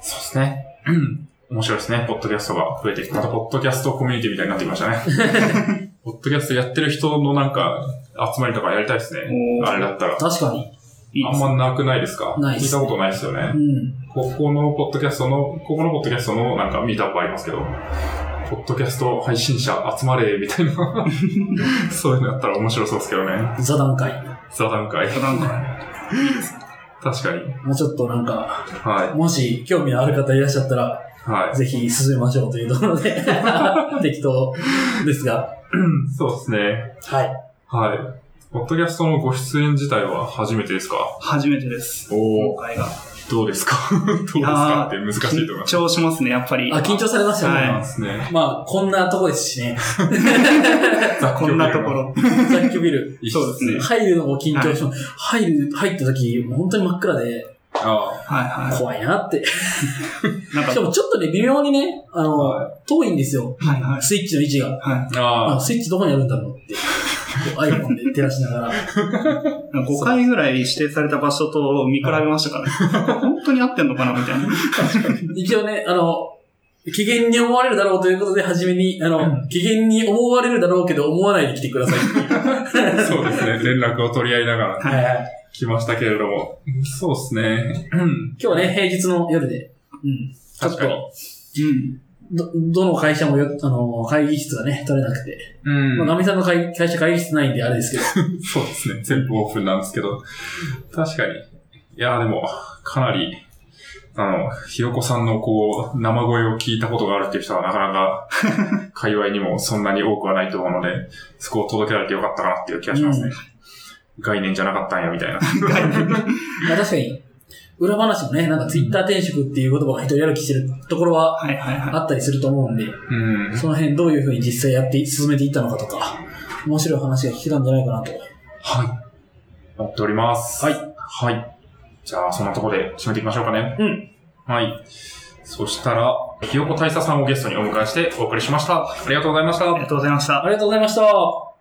そうですね。うん。面白いですね。ポッドキャストが増えてきて、またポッドキャストコミュニティみたいになってきましたね。ポッドキャストやってる人のなんか、集まりとかやりたいですね。あれだったら。確かに。あいいですんまなくないですか？ないっす聞いたことないですよねう。ん。ここのポッドキャストの、ここのポッドキャストのなんかミートアップありますけど、ポッドキャスト配信者集まれ、みたいな。そういうのやったら面白そうですけどね。座談会。座談会。なんか、確かに。もうちょっとなんか、はもし興味のある方いらっしゃったら、い。はい。ぜひ進めましょうというところで、適当ですが。そうですね。はい。はい。ポッドキャストのご出演自体は初めてですか？初めてです。お今回が。どうですか？どうですかって難しいと思い緊ます。張しますね、やっぱり。あ、緊張されましたね。はですね。まあ、こんなとこですしね。こんなところ。雑居ビル。そうですね入るのも緊張します。入る、入った時、もう本当に真っ暗で、あはいは怖いなって。い。なんかしか、もちょっとね、微妙にね、あの、は遠いんですよ。はいはい。スイッチの位置が。はい。ああ、スイッチどこにあるんだろうって。こう iPhone で照らしながら。5回ぐらい指定された場所と見比べましたからね。本当に合ってんのかなみたいな。一応ね、あの、機嫌に思われるだろうということで、初めに、あの、機嫌に思われるだろうけど、思わないで来てください。そうですね。連絡を取り合いながらはいはい。来ましたけれども。そうですね。うん。今日はね、平日の夜で、うん。ちょっ確かにと、うん。ど、どの会社もよ、あの、会議室がね、取れなくて。うんまあ、ガミさんの会会社会議室ないんであれですけど。そうですね。全部オープンなんですけど。確かに。いやーでも、かなり、あの、ひよこさんのこう、生声を聞いたことがあるっていう人はなかなか、界隈にもそんなに多くはないと思うので、そこを届けられてよかったかなっていう気がしますね。概念じゃなかったんや、みたいな。まあ確かに、裏話もね、なんかツイッター転職っていう言葉が一人歩きしてるところははいはいはい。あったりすると思うんで、うん。その辺どういうふうに実際やって、進めていったのかとか、面白い話が聞けたんじゃないかなと。はい。思っております。はい。はい。じゃあ、そんなところで締めていきましょうかね。うん。はい。そしたら、ひよこ大佐さんをゲストにお迎えしてお送りしました。ありがとうございました。ありがとうございましたあ。りがとうございました。